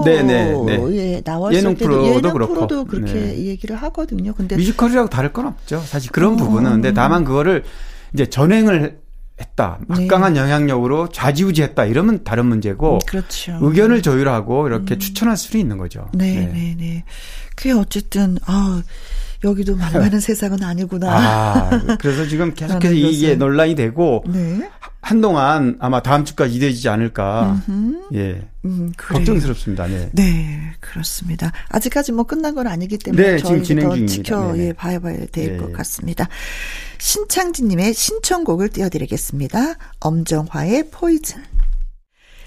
네, 네, 프로에 나왔을 예능 때도 프로도 예능 그렇고. 프로도 그렇게 네. 얘기를 하거든요. 근데 뮤지컬이라고 다를 건 없죠. 사실 그런 어. 부분은. 근데 다만 그거를 이제 전행을 했다. 네. 막강한 영향력으로 좌지우지했다. 이러면 다른 문제고 그렇죠. 의견을 조율하고 이렇게 추천할 수는 있는 거죠. 네, 네, 네. 그게 어쨌든 아 여기도 만만한 세상은 아니구나. 아, 그래서 지금 (laughs) 계속해서 이게. 논란이 되고 네. 한동안 아마 다음 주까지 이어지지 않을까. 음흠. 예. 음, 그래요. 걱정스럽습니다. 네. 네, 그렇습니다. 아직까지 뭐 끝난 건 아니기 때문에 네, 지금 더 중입니다. 지켜 네네. 예, 봐야 봐야 될 예, 것 예. 같습니다. 신창진님의 신청곡을 띄워드리겠습니다. 엄정화의 포이즌.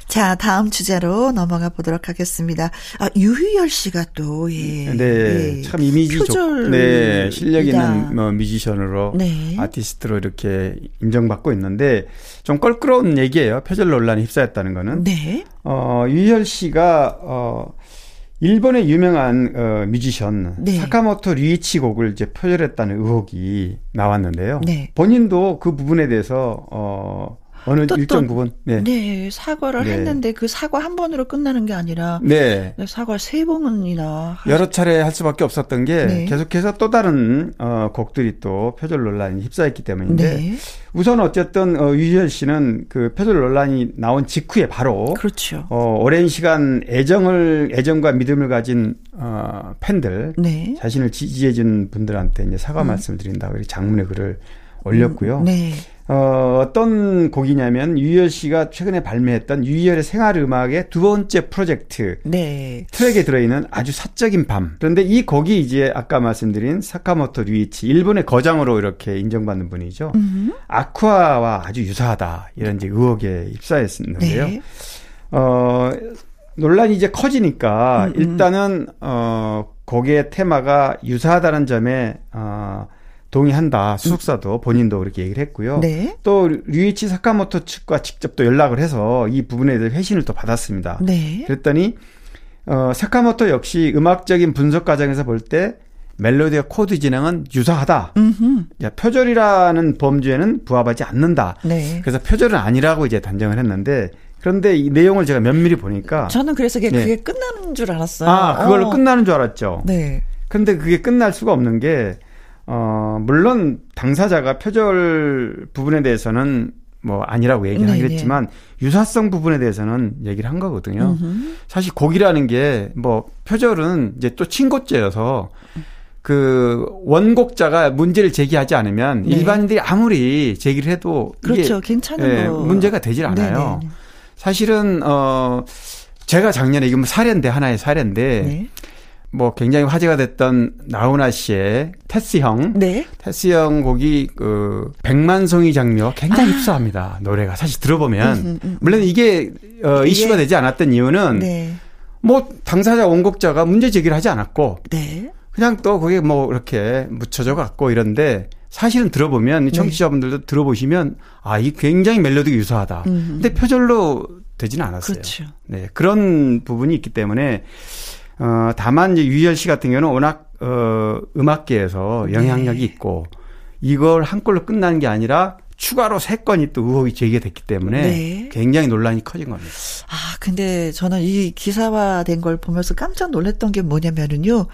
자, 다음 주제로 넘어가 보도록 하겠습니다. 아, 유희열 씨가 또, 예. 네, 예, 참 이미지 좋, 표절이다. 네, 실력 있는 뭐 뮤지션으로 네. 아티스트로 이렇게 인정받고 있는데 좀 껄끄러운 얘기예요. 표절 논란에 휩싸였다는 거는. 네. 어, 유희열 씨가 어 일본의 유명한 어 뮤지션 네. 사카모토 류이치 곡을 이제 표절했다는 의혹이 나왔는데요. 네. 본인도 그 부분에 대해서 어 어느 또, 일정 또, 부분 네. 네, 사과를 네. 했는데 그 사과 한 번으로 끝나는 게 아니라 네. 사과 세 번이나 하- 여러 차례 할 수밖에 없었던 게 네. 계속해서 또 다른 어 곡들이 또 표절 논란에 휩싸였기 때문인데 네. 우선 어쨌든 어 유희열 씨는 그 표절 논란이 나온 직후에 바로 그렇죠. 어, 오랜 시간 애정을 애정과 믿음을 가진 어, 팬들 네. 자신을 지지해준 분들한테 이제 사과 말씀을 드린다고 이렇게 장문의 글을 올렸고요. 네. 어, 어떤 곡이냐면 유희열 씨가 최근에 발매했던 유희열의 생활 음악의 두 번째 프로젝트 네. 트랙에 들어있는 아주 사적인 밤. 그런데 이 곡이 이제 아까 말씀드린 사카모토 류이치 일본의 거장으로 이렇게 인정받는 분이죠. 음. 아쿠아와 아주 유사하다 이런 이제 의혹에 휩싸였는데요. 네. 어, 논란이 이제 커지니까 음, 음. 일단은 어, 곡의 테마가 유사하다는 점에 어, 동의한다. 수석사도 본인도 그렇게 얘기를 했고요. 네. 또 류이치 사카모토 측과 직접 또 연락을 해서 이 부분에 대해 회신을 또 받았습니다. 네. 그랬더니 어, 사카모토 역시 음악적인 분석 과정에서 볼 때 멜로디와 코드 진행은 유사하다. 음흠. 야, 표절이라는 범주에는 부합하지 않는다. 네. 그래서 표절은 아니라고 이제 단정을 했는데 그런데 이 내용을 제가 면밀히 보니까 저는 그래서 그게, 네. 그게 끝나는 줄 알았어요. 아 그걸로 어. 끝나는 줄 알았죠. 네. 근데 그게 끝날 수가 없는 게 어, 물론 당사자가 표절 부분에 대해서는 뭐 아니라고 얘기를 네, 하긴 네. 했지만 유사성 부분에 대해서는 얘기를 한 거거든요. 음흠. 사실 곡이라는 게 뭐 표절은 이제 또 친고죄여서 그 원곡자가 문제를 제기하지 않으면 네. 일반인들이 아무리 제기를 해도 그렇죠. 괜찮은 예, 거. 문제가 되질 않아요. 네네. 사실은 어 제가 작년에 이게 뭐 사례인데 하나의 사례인데 네. 뭐 굉장히 화제가 됐던 나훈아 씨의 테스 형 네. 테스 형 곡이 그 백만송이 장미와 굉장히 아. 흡사합니다. 노래가 사실 들어보면 음, 음, 음. 물론 이게 어 이슈가 되지 않았던 이유는 네. 뭐 당사자 원곡자가 문제 제기를 하지 않았고 네. 그냥 또 거기에 뭐 이렇게 묻혀져 갖고 이런데 사실은 들어보면 이 네. 청취자분들도 들어보시면 아, 이 굉장히 멜로디가 유사하다. 음. 근데 표절로 되지는 않았어요. 그렇죠. 네. 그런 부분이 있기 때문에 어 다만 이제 유희열 씨 같은 경우는 워낙 어 음악계에서 영향력이 네. 있고 이걸 한 걸로 끝나는 게 아니라 추가로 세 건이 또 의혹이 제기됐기 때문에 네. 굉장히 논란이 커진 겁니다. 아, 근데 저는 이 기사화된 걸 보면서 깜짝 놀랐던 게 뭐냐면은요.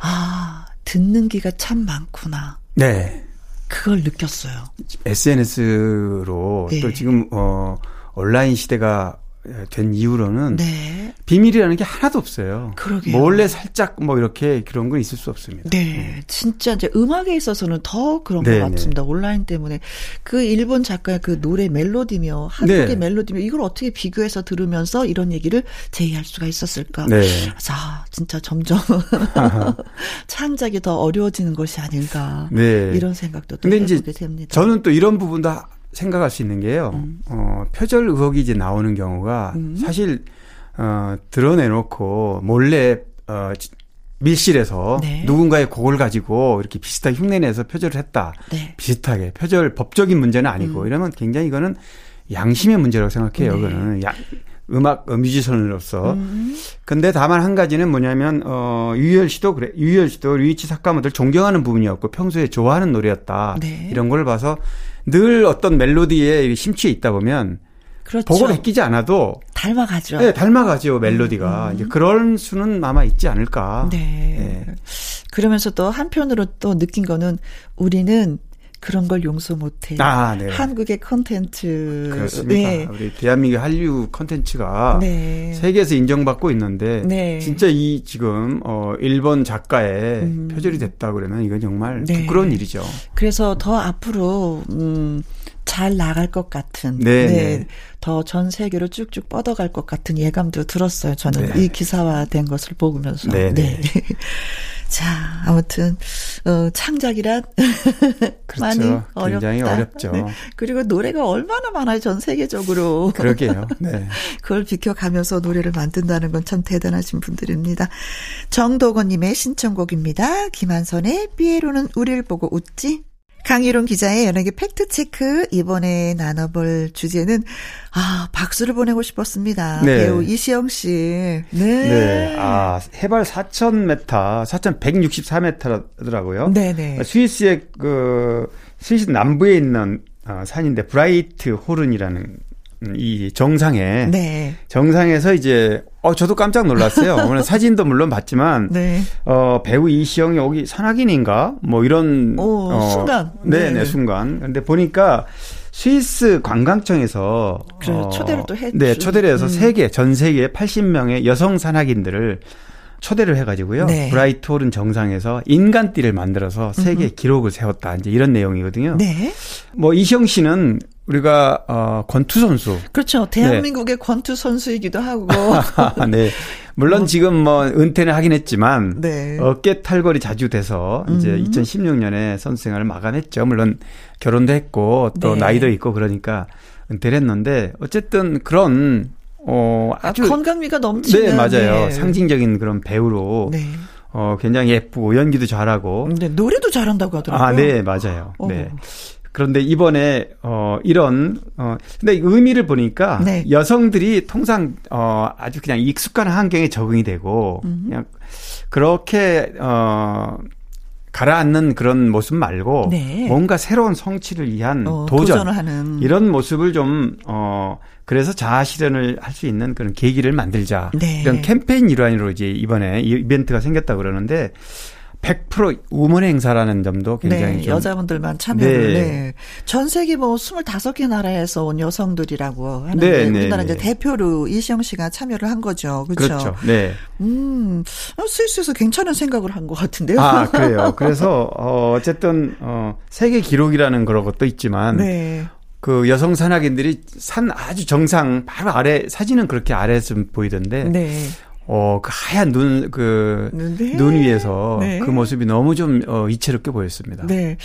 아, 듣는 기가 참 많구나. 네. 그걸 느꼈어요. SNS로 네. 또 지금 어 온라인 시대가 된 이후로는 네. 비밀이라는 게 하나도 없어요. 그러게요. 몰래 살짝 뭐 이렇게 그런 건 있을 수 없습니다. 네, 진짜 이제 음악에 있어서는 더 그런 네, 것 같습니다. 온라인 때문에 그 일본 작가의 그 노래 멜로디며 한국의 네. 멜로디며 이걸 어떻게 비교해서 들으면서 이런 얘기를 제의할 수가 있었을까? 네. 자, 진짜 점점 (laughs) (laughs) 창작이 더 어려워지는 것이 아닌가 네. 이런 생각도 또 해보게 됩니다. 저는 또 이런 부분도 하- 생각할 수 있는 게요. 음. 어, 표절 의혹이 이제 나오는 경우가 사실 어, 드러내놓고 몰래 어, 지- 밀실에서 네. 누군가의 곡을 가지고 이렇게 비슷하게 흉내내서 표절을 했다. 네. 비슷하게 표절 법적인 문제는 아니고 음. 이러면 굉장히 이거는 양심의 문제라고 생각해요. 네. 그거는 야, 음악 어, 뮤지션으로서. 음. 근데 다만 한 가지는 뭐냐면 어 유희열 씨도 그래. 유희열 씨도 류이치 사카모토를 존경하는 부분이었고 평소에 좋아하는 노래였다. 네. 이런 걸 봐서 늘 어떤 멜로디에 심취해 있다 보면 그렇죠. 보고 베끼지 않아도 닮아가죠. 네, 닮아가죠 멜로디가 이제 그런 수는 아마 있지 않을까. 네. 그러면서 또 한편으로 또 느낀 거는 우리는 그런 걸 용서 못해. 아, 네. 한국의 콘텐츠. 그렇습니다. 네. 우리 대한민국 한류 컨텐츠가 네. 세계에서 인정받고 있는데 네. 진짜 이 지금 어 일본 작가에 음. 표절이 됐다 그러면 이건 정말 네. 부끄러운 일이죠. 그래서 더 앞으로 음, 잘 나갈 것 같은, 네, 네. 더전 세계로 쭉쭉 뻗어갈 것 같은 예감도 들었어요. 저는 네. 이 기사화된 것을 보면서. 네, 네. 자, 아무튼 어, 창작이란 (laughs) 많이 그렇죠. 어렵다. 굉장히 어렵죠. 네. 그리고 노래가 얼마나 많아요, 전 세계적으로. 그러게요. (laughs) 네. 그걸 비켜가면서 노래를 만든다는 건 참 대단하신 분들입니다. 정도건님의 신청곡입니다. 김한선의 삐에로는 우리를 보고 웃지? 강유론 기자의 연예계 팩트체크 이번에 나눠볼 주제는 아 박수를 보내고 싶었습니다. 네. 배우 이시영 씨. 네. 네. 아, 해발 4,000m, 4,164m더라고요. 네네. 스위스의 그 스위스 남부에 있는 어, 산인데 브라이트 호른이라는 이 정상에 네. 정상에서 이제 어 저도 깜짝 놀랐어요. (laughs) 오늘 사진도 물론 봤지만 네. 어 배우 이시영이 여기 산악인인가 뭐 이런 오, 어, 순간. 네네 네. 순간. 근데 보니까 스위스 관광청에서 그래요. 초대를 또 했죠. 네, 초대를 해서 음. 세계 전 세계 80명의 여성 산악인들을 초대를 해가지고요. 네. 브라이트홀은 정상에서 인간띠를 만들어서 세계 기록을 세웠다. 이제 이런 내용이거든요. 네. 뭐 이시영 씨는 우리가 어 권투 선수. 그렇죠. 대한민국의 권투 선수이기도 하고. (laughs) 네. 물론 지금 뭐 은퇴는 하긴 했지만 어. 네. 어깨 탈골이 자주 돼서 이제 음. 2016년에 선수 생활을 마감했죠. 물론 결혼도 했고 또 네. 나이도 있고 그러니까 은퇴를 했는데 어쨌든 그런 어 아, 아주 건강미가 넘치는. 네, 맞아요. 네. 상징적인 그런 배우로 네. 어 굉장히 예쁘고 연기도 잘하고 근데 노래도 잘한다고 하더라고요. 아, 네, 맞아요. 어허. 네. 그런데 이번에 어 이런 어 근데 의미를 보니까 네. 여성들이 통상 어 아주 그냥 익숙한 환경에 적응이 되고 음. 그냥 그렇게 어 가라앉는 그런 모습 말고 네. 뭔가 새로운 성취를 위한 어, 도전. 이런 모습을 좀어 그래서 자아 실현을 할 수 있는 그런 계기를 만들자 네. 이런 캠페인 일환으로 이제 이번에 이 이벤트가 생겼다 그러는데 100% 우먼 행사라는 점도 굉장히 네, 좀 여자분들만 참여를. 네. 네. 전 세계 뭐 25개 나라에서 온 여성들이라고 하는데 네, 네, 우리나라 네. 이제 대표로 이시영 씨가 참여를 한 거죠. 그렇죠. 그렇죠. 네. 음. 어, 스위스에서 괜찮은 생각을 한 것 같은데요. 아, (laughs) 그래요. 그래서 어 어쨌든 어 세계 기록이라는 그런 것도 있지만 네. 그 여성 산악인들이 산 아주 정상 바로 아래 사진은 그렇게 아래에서 좀 보이던데 네. 어, 그 하얀 눈, 그, 네. 눈 위에서 네. 그 모습이 너무 좀, 어, 이채롭게 보였습니다. 네.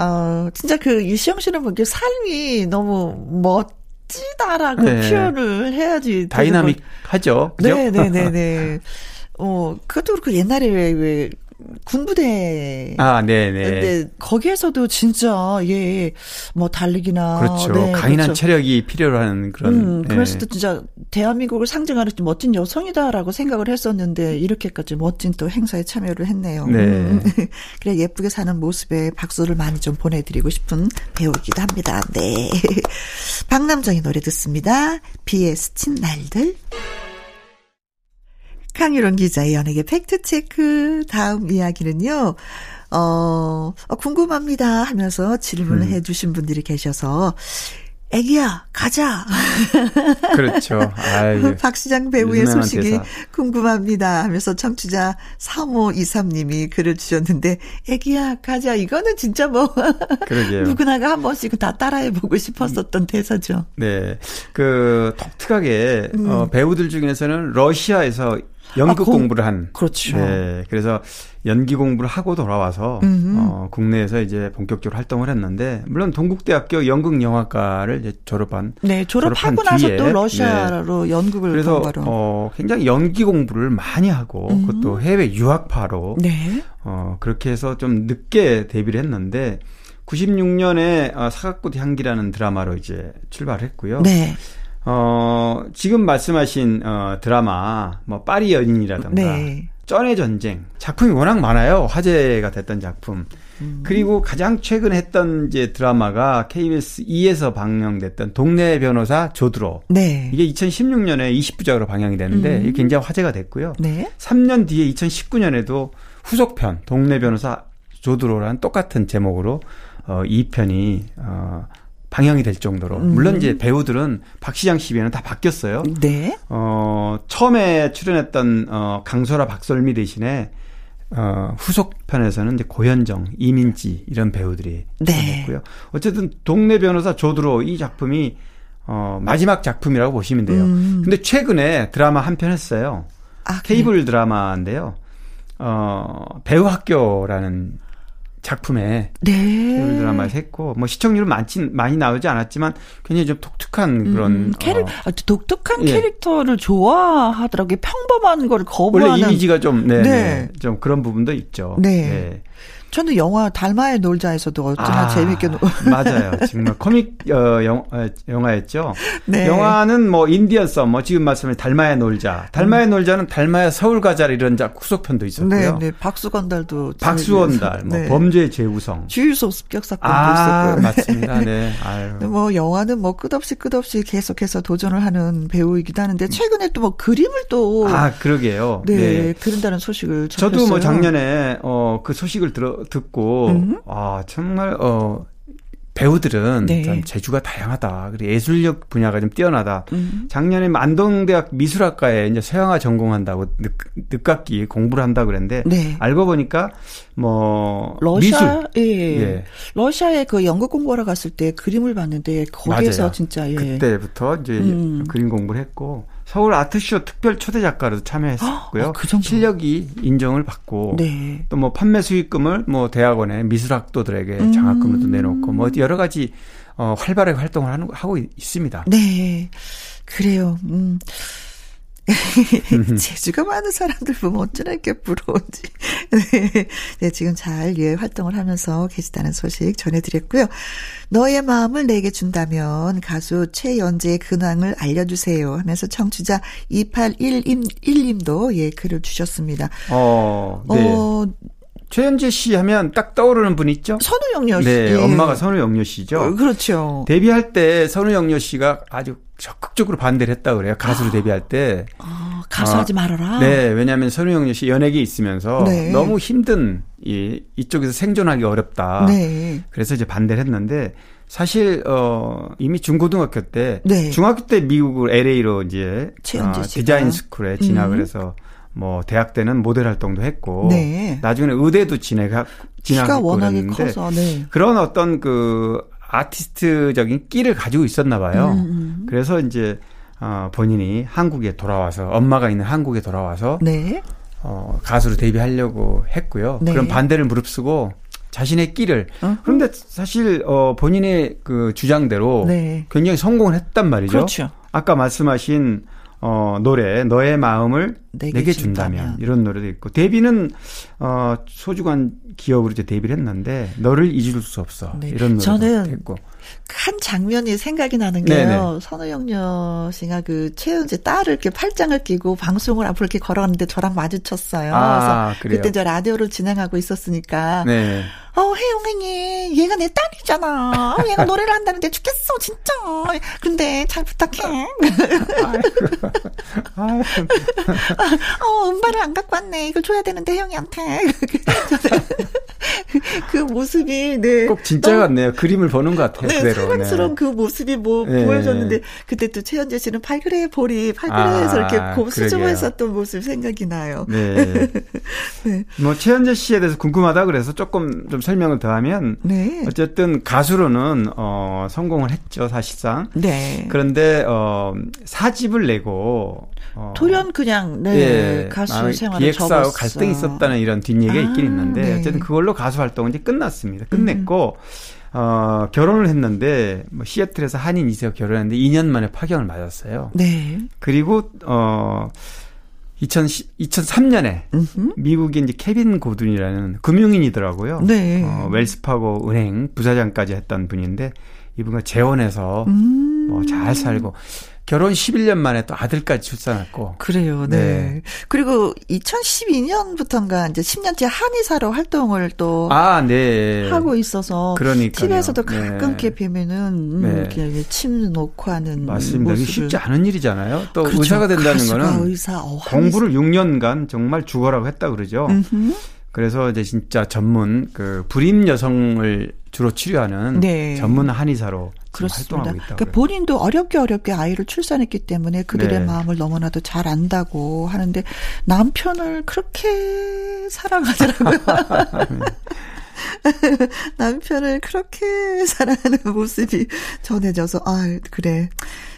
어, 진짜 그 이시영 씨는 뭐 이렇게 삶이 너무 멋지다라고 네. 표현을 해야지. 되는 다이나믹 하죠. 그죠? 네 네 네 네. (laughs) 어, 그것도 그렇고 옛날에 왜, 왜, 군부대. 아, 네네. 근데 거기에서도 진짜 예, 뭐 달리기나 그렇죠. 네, 강인한 그렇죠. 체력이 필요로 하는 그런. 음, 네. 그래서도 진짜 대한민국을 상징하는 좀 멋진 여성이다라고 생각을 했었는데 이렇게까지 멋진 또 행사에 참여를 했네요. 네. 음. (laughs) 그래 예쁘게 사는 모습에 박수를 많이 좀 보내드리고 싶은 배우이기도 합니다. 네. (laughs) 박남정의 노래 듣습니다. 비에 스친 날들. 강유론 기자의 연예계 팩트체크. 다음 이야기는요, 어, 어, 궁금합니다 하면서 질문을 음. 해주신 분들이 계셔서, 애기야, 가자. (laughs) 그렇죠. 아유. 박시장 배우의 소식이 대사. 궁금합니다 하면서 청취자 3523님이 글을 주셨는데, 애기야, 가자. 이거는 진짜 뭐, 그러게요. (laughs) 누구나가 한 번씩은 다 따라해보고 싶었었던 대사죠. 네. 그, 독특하게, 어, 배우들 중에서는 러시아에서 연극 음. 아, 공- 공부를 한. 그렇죠. 네. 그래서 연기 공부를 하고 돌아와서, 음흠. 어, 국내에서 이제 본격적으로 활동을 했는데, 물론 동국대학교 연극 영화과를 이제 졸업한. 네, 졸업하고 졸업한 나서 뒤에, 또 러시아로 연극을 그래서, 공부하러. 어, 굉장히 연기 공부를 많이 하고, 음. 그것도 해외 유학파로, 네. 어, 그렇게 해서 좀 늦게 데뷔를 했는데, 96년에 어, 사각꽃 향기라는 드라마로 이제 출발했고요. 네. 어, 지금 말씀하신 어, 드라마 뭐 파리 연인이라던가 네. 쩐의 전쟁 작품이 워낙 많아요. 화제가 됐던 작품. 음. 그리고 가장 최근에 했던 이제 드라마가 KBS 2에서 방영됐던 동네 변호사 조드로. 네. 이게 2016년에 20부작으로 방영이 됐는데 음. 굉장히 화제가 됐고요. 네. 3년 뒤에 2019년에도 후속편 동네 변호사 조드로라는 똑같은 제목으로 어 2편이 어 방영이 될 정도로 음. 물론 이제 배우들은 박 시장 씨비에는 다 바뀌었어요. 네. 어 처음에 출연했던 어 강소라 박설미 대신에 어 후속편에서는 이제 고현정, 이민지 이런 배우들이 네. 출연했고요. 어쨌든 동네 변호사 조드로 이 작품이 어 마지막 작품이라고 보시면 돼요. 음. 근데 최근에 드라마 한 편 했어요. 아, 케이블 드라마인데요. 어, 배우 학교라는 작품에 네. 드라마에서 했고, 뭐 시청률은 많진, 많이 나오지 않았지만 굉장히 좀 독특한 그런. 음, 캐릭, 어, 아, 독특한 예. 캐릭터를 좋아하더라고요. 평범한 거를 거부하는. 원래 이미지가 좀, 네, 네. 네. 좀 그런 부분도 있죠. 네. 저는 영화 달마야 놀자에서도 어찌나 아, 재밌게 노. (laughs) 맞아요. 정말 코믹 어, 영, 어, 영화였죠. 네. 영화는 뭐 인디언 썸, 뭐 지금 말씀하신 달마의 놀자. 달마의 놀자는 달마의 서울 가자 이런 작 후속편도 있었고요. 네, 네. 박수건달도. 박수원달, 뭐 네. 범죄의 재우성. 주유소 습격 사건도 아, 있었고요. 맞습니다. (laughs) 네. 아유. 뭐 영화는 뭐 끝없이 끝없이 계속해서 도전을 하는 배우이기도 하는데 최근에 또 뭐 그림을 또 아, 그러게요. 네, 네. 그린다는 소식을 저도 접했어요. 뭐 작년에 어 그 소식을 들어 듣고 음. 아 정말 어 배우들은 네. 참 재주가 다양하다. 그리고 예술력 분야가 좀 뛰어나다. 음. 작년에 만동대학 미술학과에 이제 서양화 전공한다고 늦, 늦깎이 공부를 한다고 그랬는데 네. 알고 보니까 뭐 러시아 미술 예. 예. 러시아에 그 연극 공부하러 갔을 때 그림을 봤는데 거기에서 맞아요. 진짜 예. 그때부터 이제 음. 그림 공부를 했고 서울 아트쇼 특별 초대 작가로도 참여했었고요. 아, 그. 실력이 인정을 받고 네. 또뭐 판매 수익금을 뭐 대학원에 미술학도들에게 음. 장학금으로도 내놓고 뭐 여러 가지 어 활발하게 활동을 하는 하고 있습니다. 네. 그래요. 음. (laughs) 재주가 많은 사람들 보면 어쩌나 이렇게 부러운지. (laughs) 네. 네, 지금 잘, 예, 활동을 하면서 계시다는 소식 전해드렸고요. 너의 마음을 내게 준다면 가수 최연재의 근황을 알려주세요 하면서 청취자 2811님도 예, 글을 주셨습니다. 어, 네. 어, 최현재 씨 하면 딱 떠오르는 분 있죠? 선우영녀 씨. 네, 예. 엄마가 선우영녀 씨죠. 어, 그렇죠. 데뷔할 때 선우영녀 씨가 아주 적극적으로 반대를 했다 그래요. 가수로 데뷔할 때. 어, 가수 하지 말아라. 네, 왜냐하면 선우영녀 씨 연예계에 있으면서 네. 너무 힘든 이 이쪽에서 생존하기 어렵다. 네. 그래서 이제 반대를 했는데 사실 어 이미 중고등학교 때 네. 중학교 때 미국을 LA로 이제 어. 디자인 스쿨에 진학을 음. 해서 뭐 대학 때는 모델 활동도 했고 네. 나중에 의대도 키가 진학했고 워낙에 그랬는데 커서, 네. 그런 어떤 그 아티스트적인 끼를 가지고 있었나 봐요. 음, 그래서 이제 어 본인이 한국에 돌아와서 엄마가 있는 한국에 돌아와서 네. 어, 가수로 데뷔하려고 했고요. 네. 그런 반대를 무릅쓰고 자신의 끼를. 어허. 그런데 사실 어, 본인의 그 주장대로 네. 굉장히 성공을 했단 말이죠. 그렇죠. 아까 말씀하신 어, 노래 너의 마음을 내게 내게, 준다면. 준다면. 이런 노래도 있고 데뷔는 어, 소주관 기업으로 이제 데뷔를 했는데 너를 잊을 수 없어 네. 이런 노래도 저는 했고 한 장면이 생각이 나는. 게요. 선우영녀 씨가 그 최은지 딸을 이렇게 팔짱을 끼고 방송을 앞으로 이렇게 걸어갔는데 저랑 마주쳤어요. 아, 그래서 그래요? 그때 저 라디오를 진행하고 있었으니까. 네. 어, 혜영이, 얘가 내 딸이잖아. 어, 얘가 (laughs) 노래를 한다는데 죽겠어, 진짜. 근데 잘 부탁해. (laughs) 어, 음반을 안 갖고 왔네. 이걸 줘야 되는데, 혜영이한테. (laughs) 그 모습이, 네. 꼭 진짜 같네요. 그림을 보는 것 같아요. 네, 그대로. 사랑스러운 그 모습이 뭐 네. 보여줬는데 그때 또 최현재 씨는 팔그레 보리 팔그레에서 아, 이렇게 고 그러게요. 수줍어했었던 모습 생각이 나요. 네. (laughs) 네. 뭐 최현재 씨에 대해서 궁금하다 그래서 조금 좀 설명을 더하면 네. 어쨌든 가수로는 어 성공을 했죠 사실상. 네. 그런데 어 사집을 내고 어 돌연 그냥 네 예, 가수 아, 생활을 기획사하고. 갈등이 있었다는 이런 뒷얘기가 아, 있긴 있는데 네. 어쨌든 그걸로 가수 활동은 이제 끝났습니다. 끝냈고 어 결혼을 했는데 뭐 시애틀에서 한인 2세와 결혼했는데 2년 만에 파경을 맞았어요. 네. 그리고 어 사집을 내고 어, 2010, 2003년에 미국인 이제 케빈 고든이라는 금융인이더라고요. 네. 어, 웰스파고 은행 부사장까지 했던 분인데 이분과 재혼해서 음. 뭐잘 살고 결혼 11년 만에 또 아들까지 출산했고 그래요, 네. 네. 그리고 2012년부터인가 이제 10년째 한의사로 활동을 또 아, 네. 하고 있어서 그러니까요. TV에서도 네. 가끔 이렇게 뵈면은 음, 네. 이렇게 침 놓고 하는 맞습니다. 모습을. 쉽지 않은 일이잖아요. 또 그렇죠. 의사가 된다는 거는 의사, 어, 공부를 6년간 정말 죽어라고 했다 그러죠. 음흠. 그래서 이제 진짜 전문 그 불임 여성을 주로 치료하는 네. 전문 한의사로 그렇습니다. 활동하고 있다고. 그러니까 본인도 어렵게 어렵게 아이를 출산했기 때문에 그들의 네. 마음을 너무나도 잘 안다고 하는데 남편을 그렇게 사랑하더라고요. (laughs) 남편을 그렇게 사랑하는 모습이 전해져서 아 그래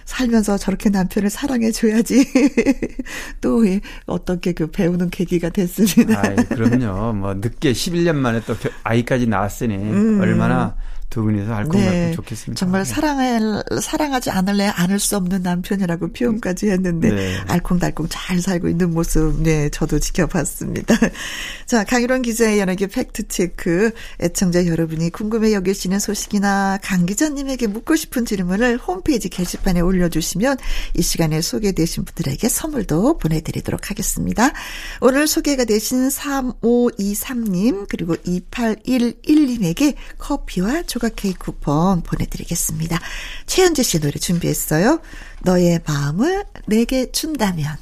살면서 저렇게 남편을 사랑해 줘야지 (laughs) 또 예, 어떻게 그 배우는 계기가 됐습니다. 아이, 그럼요. 뭐 늦게 11년 만에 또 겨- 아이까지 낳았으니 음. 얼마나 두 분이서 알콩달콩 네, 좋겠습니까? 정말 네. 사랑할 사랑하지 않을래 않을 수 없는 남편이라고 표현까지 했는데 네. 알콩달콩 잘 살고 있는 모습 네 저도 지켜봤습니다. (laughs) 자 강일원 기자의 연예계 팩트 체크 애청자 여러분이 궁금해 여기시는 소식이나 강 기자님에게 묻고 싶은 질문을 홈페이지 게시판에 올려주시면 이 시간에 소개되신 분들에게 선물도 보내드리도록 하겠습니다. 오늘 소개가 되신 3523님 그리고 2811님에게 커피와 조각 케이크 쿠폰 보내드리겠습니다. 최현재 씨 노래 준비했어요. 너의 마음을 내게 준다면.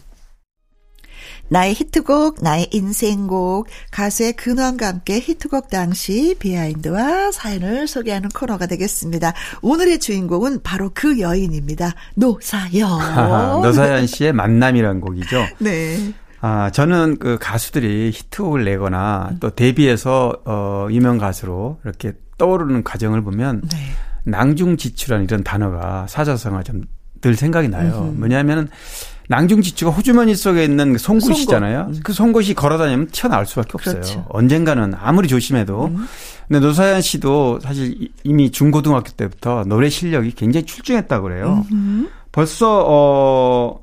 나의 히트곡, 나의 인생곡, 가수의 근원과 함께 히트곡 당시 비하인드와 사연을 소개하는 코너가 되겠습니다. 오늘의 주인공은 바로 그 여인입니다. 노사연. (laughs) 노사연 씨의 만남이라는 곡이죠. (laughs) 네. 아, 저는 그 가수들이 히트곡을 내거나 또 데뷔해서 어 유명 가수로 이렇게 떠오르는 과정을 보면 네. 낭중지추라는 이런 단어가 사자성어 좀 늘 생각이 나요. 뭐냐면은 낭중지추가 호주머니 속에 있는 그 송곳이잖아요. 그 송곳이 걸어다니면 튀어나올 수밖에 없어요. 그렇죠. 음. 언젠가는 아무리 조심해도. 근데 노사연 씨도 사실 이- 이미 중고등학교 때부터 노래 실력이 굉장히 출중했다고 그래요. 벌써 어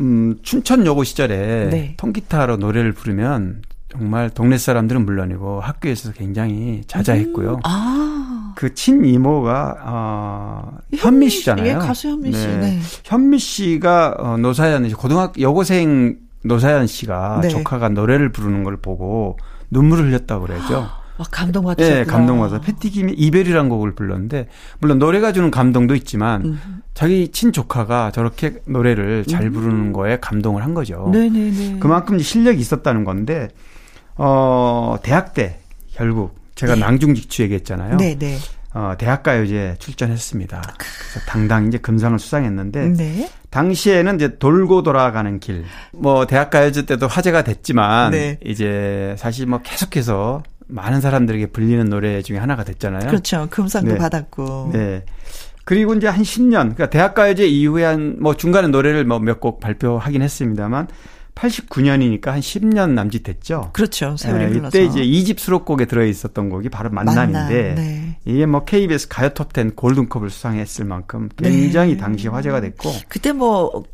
음, 춘천 여고 시절에 네. 통기타로 노래를 부르면 정말 동네 사람들은 물론이고 학교에서 굉장히 자자했고요. 아. 그 친이모가 어 현미 씨잖아요. 예, 가수 현미 씨. 네. 현미 씨가 어 노사연 씨 고등학교 여고생 노사연 씨가 네. 조카가 노래를 부르는 걸 보고 눈물을 흘렸다고 그러죠. (gasps) 와, 감동받으셨구나. 예, 감동받아. 패티김이 이별이란 곡을 불렀는데 물론 노래가 주는 감동도 있지만 음. 자기 친조카가 저렇게 노래를 잘 부르는 거에 감동을 한 거죠. 네네네. 그만큼 실력이 있었다는 건데 어 대학 때 결국 제가 네. 낭중직추 얘기했잖아요. 네 네. 어 대학가요제 출전했습니다. 그래서 당당 이제 금상을 수상했는데 네. 당시에는 이제 돌고 돌아가는 길. 뭐 대학가요제 때도 화제가 됐지만 네. 이제 사실 뭐 계속해서 많은 사람들에게 불리는 노래 중에 하나가 됐잖아요. 그렇죠. 금상도 네. 받았고. 네. 그리고 이제 한 10년, 그러니까 대학가요제 이후에 한 뭐 중간에 노래를 뭐 몇 곡 발표하긴 했습니다만 89년이니까 한 10년 남짓 됐죠. 그렇죠. 세월이 예, 흘러서. 이때 이제 2집 수록곡에 들어 있었던 곡이 바로 만남인데 만남, 네. 이게 뭐 KBS 가요 톱10 골든컵을 수상했을 만큼 굉장히 네. 당시 화제가 됐고 그때 뭐,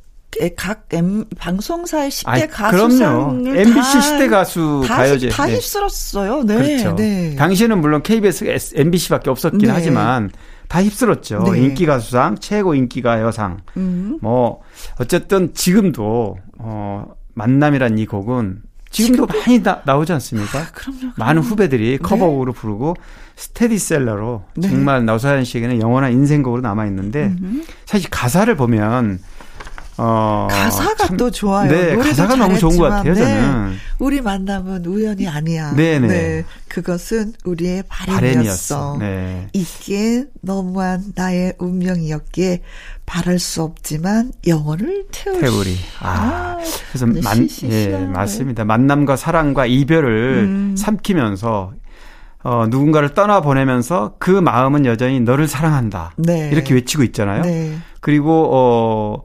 에, 각 M, 방송사의 10대 아이, 가수상을 그럼요. MBC 다, 10대 가수 다, 가요제. 다 네. 휩쓸었어요. 네. 그렇죠. 네. 당시에는 물론 KBS, MBC밖에 없었긴 네. 하지만 다 휩쓸었죠. 네. 인기 가수상, 최고 인기 가요상. 음. 뭐 어쨌든 지금도 어 만남이란 이 곡은 지금도 많이 나, 나오지 않습니까? 아, 그럼요. 많은 후배들이 커버곡으로 부르고 스테디셀러로 네. 정말 나우사연 씨에게는 영원한 인생곡으로 남아 있는데 사실 가사를 보면 어 가사가 참- 또 좋아요. 네, 가사가 너무 좋은 것 같아요, 잘했지만, 저는. 네. 우리 만남은 우연이 아니야. 네네. 그것은 우리의. 바램이었어. 네. 있기에 너무한 나의 운명이었기에 바랄 수 없지만 영혼을 태우시. 태우리. 아, 그래서 근데 만. 예, 맞습니다. 만남과 사랑과 이별을 음. 삼키면서 어, 누군가를 떠나 보내면서 그 마음은 여전히 너를 사랑한다. 네. 이렇게 외치고 있잖아요. 네. 그리고 어,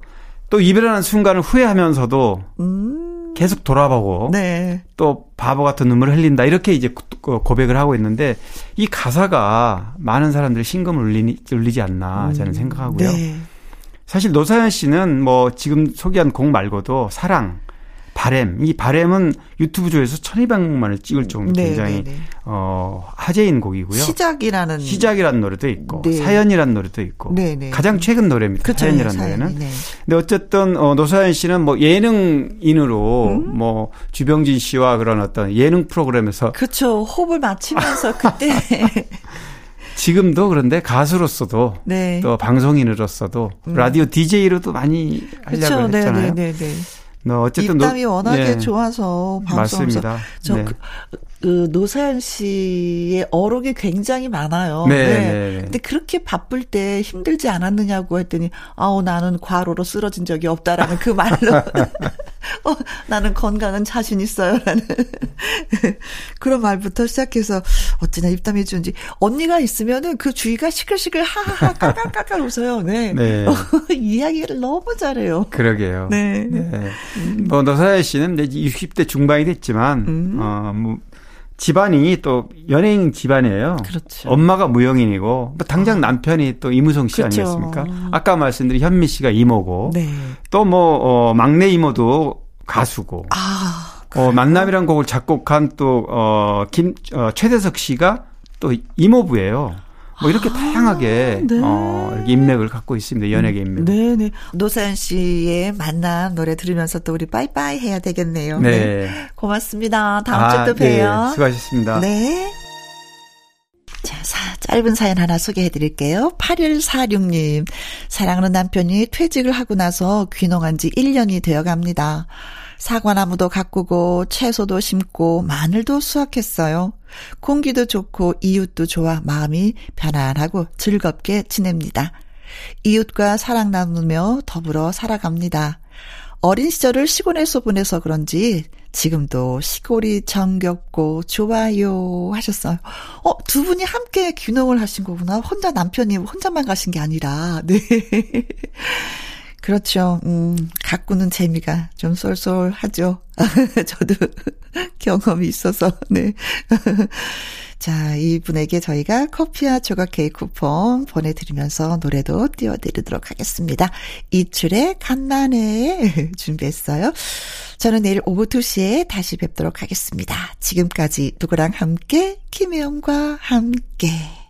또 이별하는 순간을 후회하면서도 음. 계속 돌아보고 네. 또 바보 같은 눈물을 흘린다. 이렇게 이제 고- 고백을 하고 있는데 이 가사가 많은 사람들 심금을 울리니, 울리지 않나 저는 생각하고요. 네. 사실 노사연 씨는 뭐 지금 소개한 곡 말고도 사랑, 바램. 이 바램은 유튜브 조회수 1200만을 찍을 정도로 네, 굉장히 네, 네. 어, 화제인 곡이고요. 시작이라는 시작이라는 노래도 있고 네. 사연이라는 노래도 있고 네, 네. 가장 최근 노래입니다. 그쵸, 사연이라는 사연이, 노래는. 네. 근데 어쨌든 어, 노사연 씨는 뭐 예능인으로 음? 뭐 주병진 씨와 그런 어떤 예능 프로그램에서 그렇죠. 호흡을 맞추면서 (laughs) 그때 지금도 그런데 가수로서도 네. 또 방송인으로서도 라디오 DJ로도 많이 하려고 그렇죠. 네, 했잖아요. 네, 네, 어쨌든 입담이 노- 워낙에 예, 좋아서 방송에서. 저 네. 그, 그 노사연 씨의 어록이 굉장히 많아요. 네, 네, 네. 근데 그렇게 바쁠 때 힘들지 않았느냐고 했더니 아우 나는 과로로 쓰러진 적이 없다라는 그 말로 (laughs) 어, 나는 건강은 자신 있어요라는 (laughs) 그런 말부터 시작해서 어찌나 입담이 좋은지 언니가 있으면은 그 주위가 시끌시끌 하하하 깔깔깔깔 웃어요. 네. (laughs) 네. 이야기를 너무 잘해요. 그러게요. 네. 뭐 노사연 씨는 이제 60대 중반이 됐지만 음. 어뭐 집안이 또 연예인 집안이에요. 그렇죠. 엄마가 무용인이고 뭐 당장 남편이 또 이무성 씨 그렇죠. 아니겠습니까? 아까 말씀드린 현미 씨가 이모고 네. 또뭐 어, 막내 이모도 가수고 아, 어, 만남이란 곡을 작곡한 또, 어, 김, 어, 최대석 씨가 또 이모부예요. 뭐 이렇게 다양하게, 네. 어, 이렇게 인맥을 갖고 있습니다. 연예계 인맥. 네 네. 노사연 씨의 만남 노래 들으면서 또 우리 빠이빠이 해야 되겠네요. 네. 고맙습니다. 다음 아, 주에 또 봬요. 네, 수고하셨습니다. 네. 자, 사, 짧은 사연 하나 소개해 드릴게요. 8146님. 사랑하는 남편이 퇴직을 하고 나서 귀농한 지 1년이 되어 갑니다. 사과나무도 가꾸고 채소도 심고 마늘도 수확했어요. 공기도 좋고 이웃도 좋아 마음이 편안하고 즐겁게 지냅니다. 이웃과 사랑 나누며 더불어 살아갑니다. 어린 시절을 시골에서 보내서 그런지 지금도 시골이 정겹고 좋아요 하셨어요. 어, 두 분이 함께 귀농을 하신 거구나. 혼자 남편이 혼자만 가신 게 아니라. (laughs) 네. 그렇죠. 음, 가꾸는 재미가 좀 쏠쏠하죠. (laughs) 저도 (laughs) 경험이 있어서, 네. (laughs) 자, 이분에게 저희가 커피와 조각 케이크 쿠폰 보내드리면서 노래도 띄워드리도록 하겠습니다. 이출의 간만에 준비했어요. 저는 내일 오후 2시에 다시 뵙도록 하겠습니다. 지금까지 누구랑 함께, 김혜영과 함께.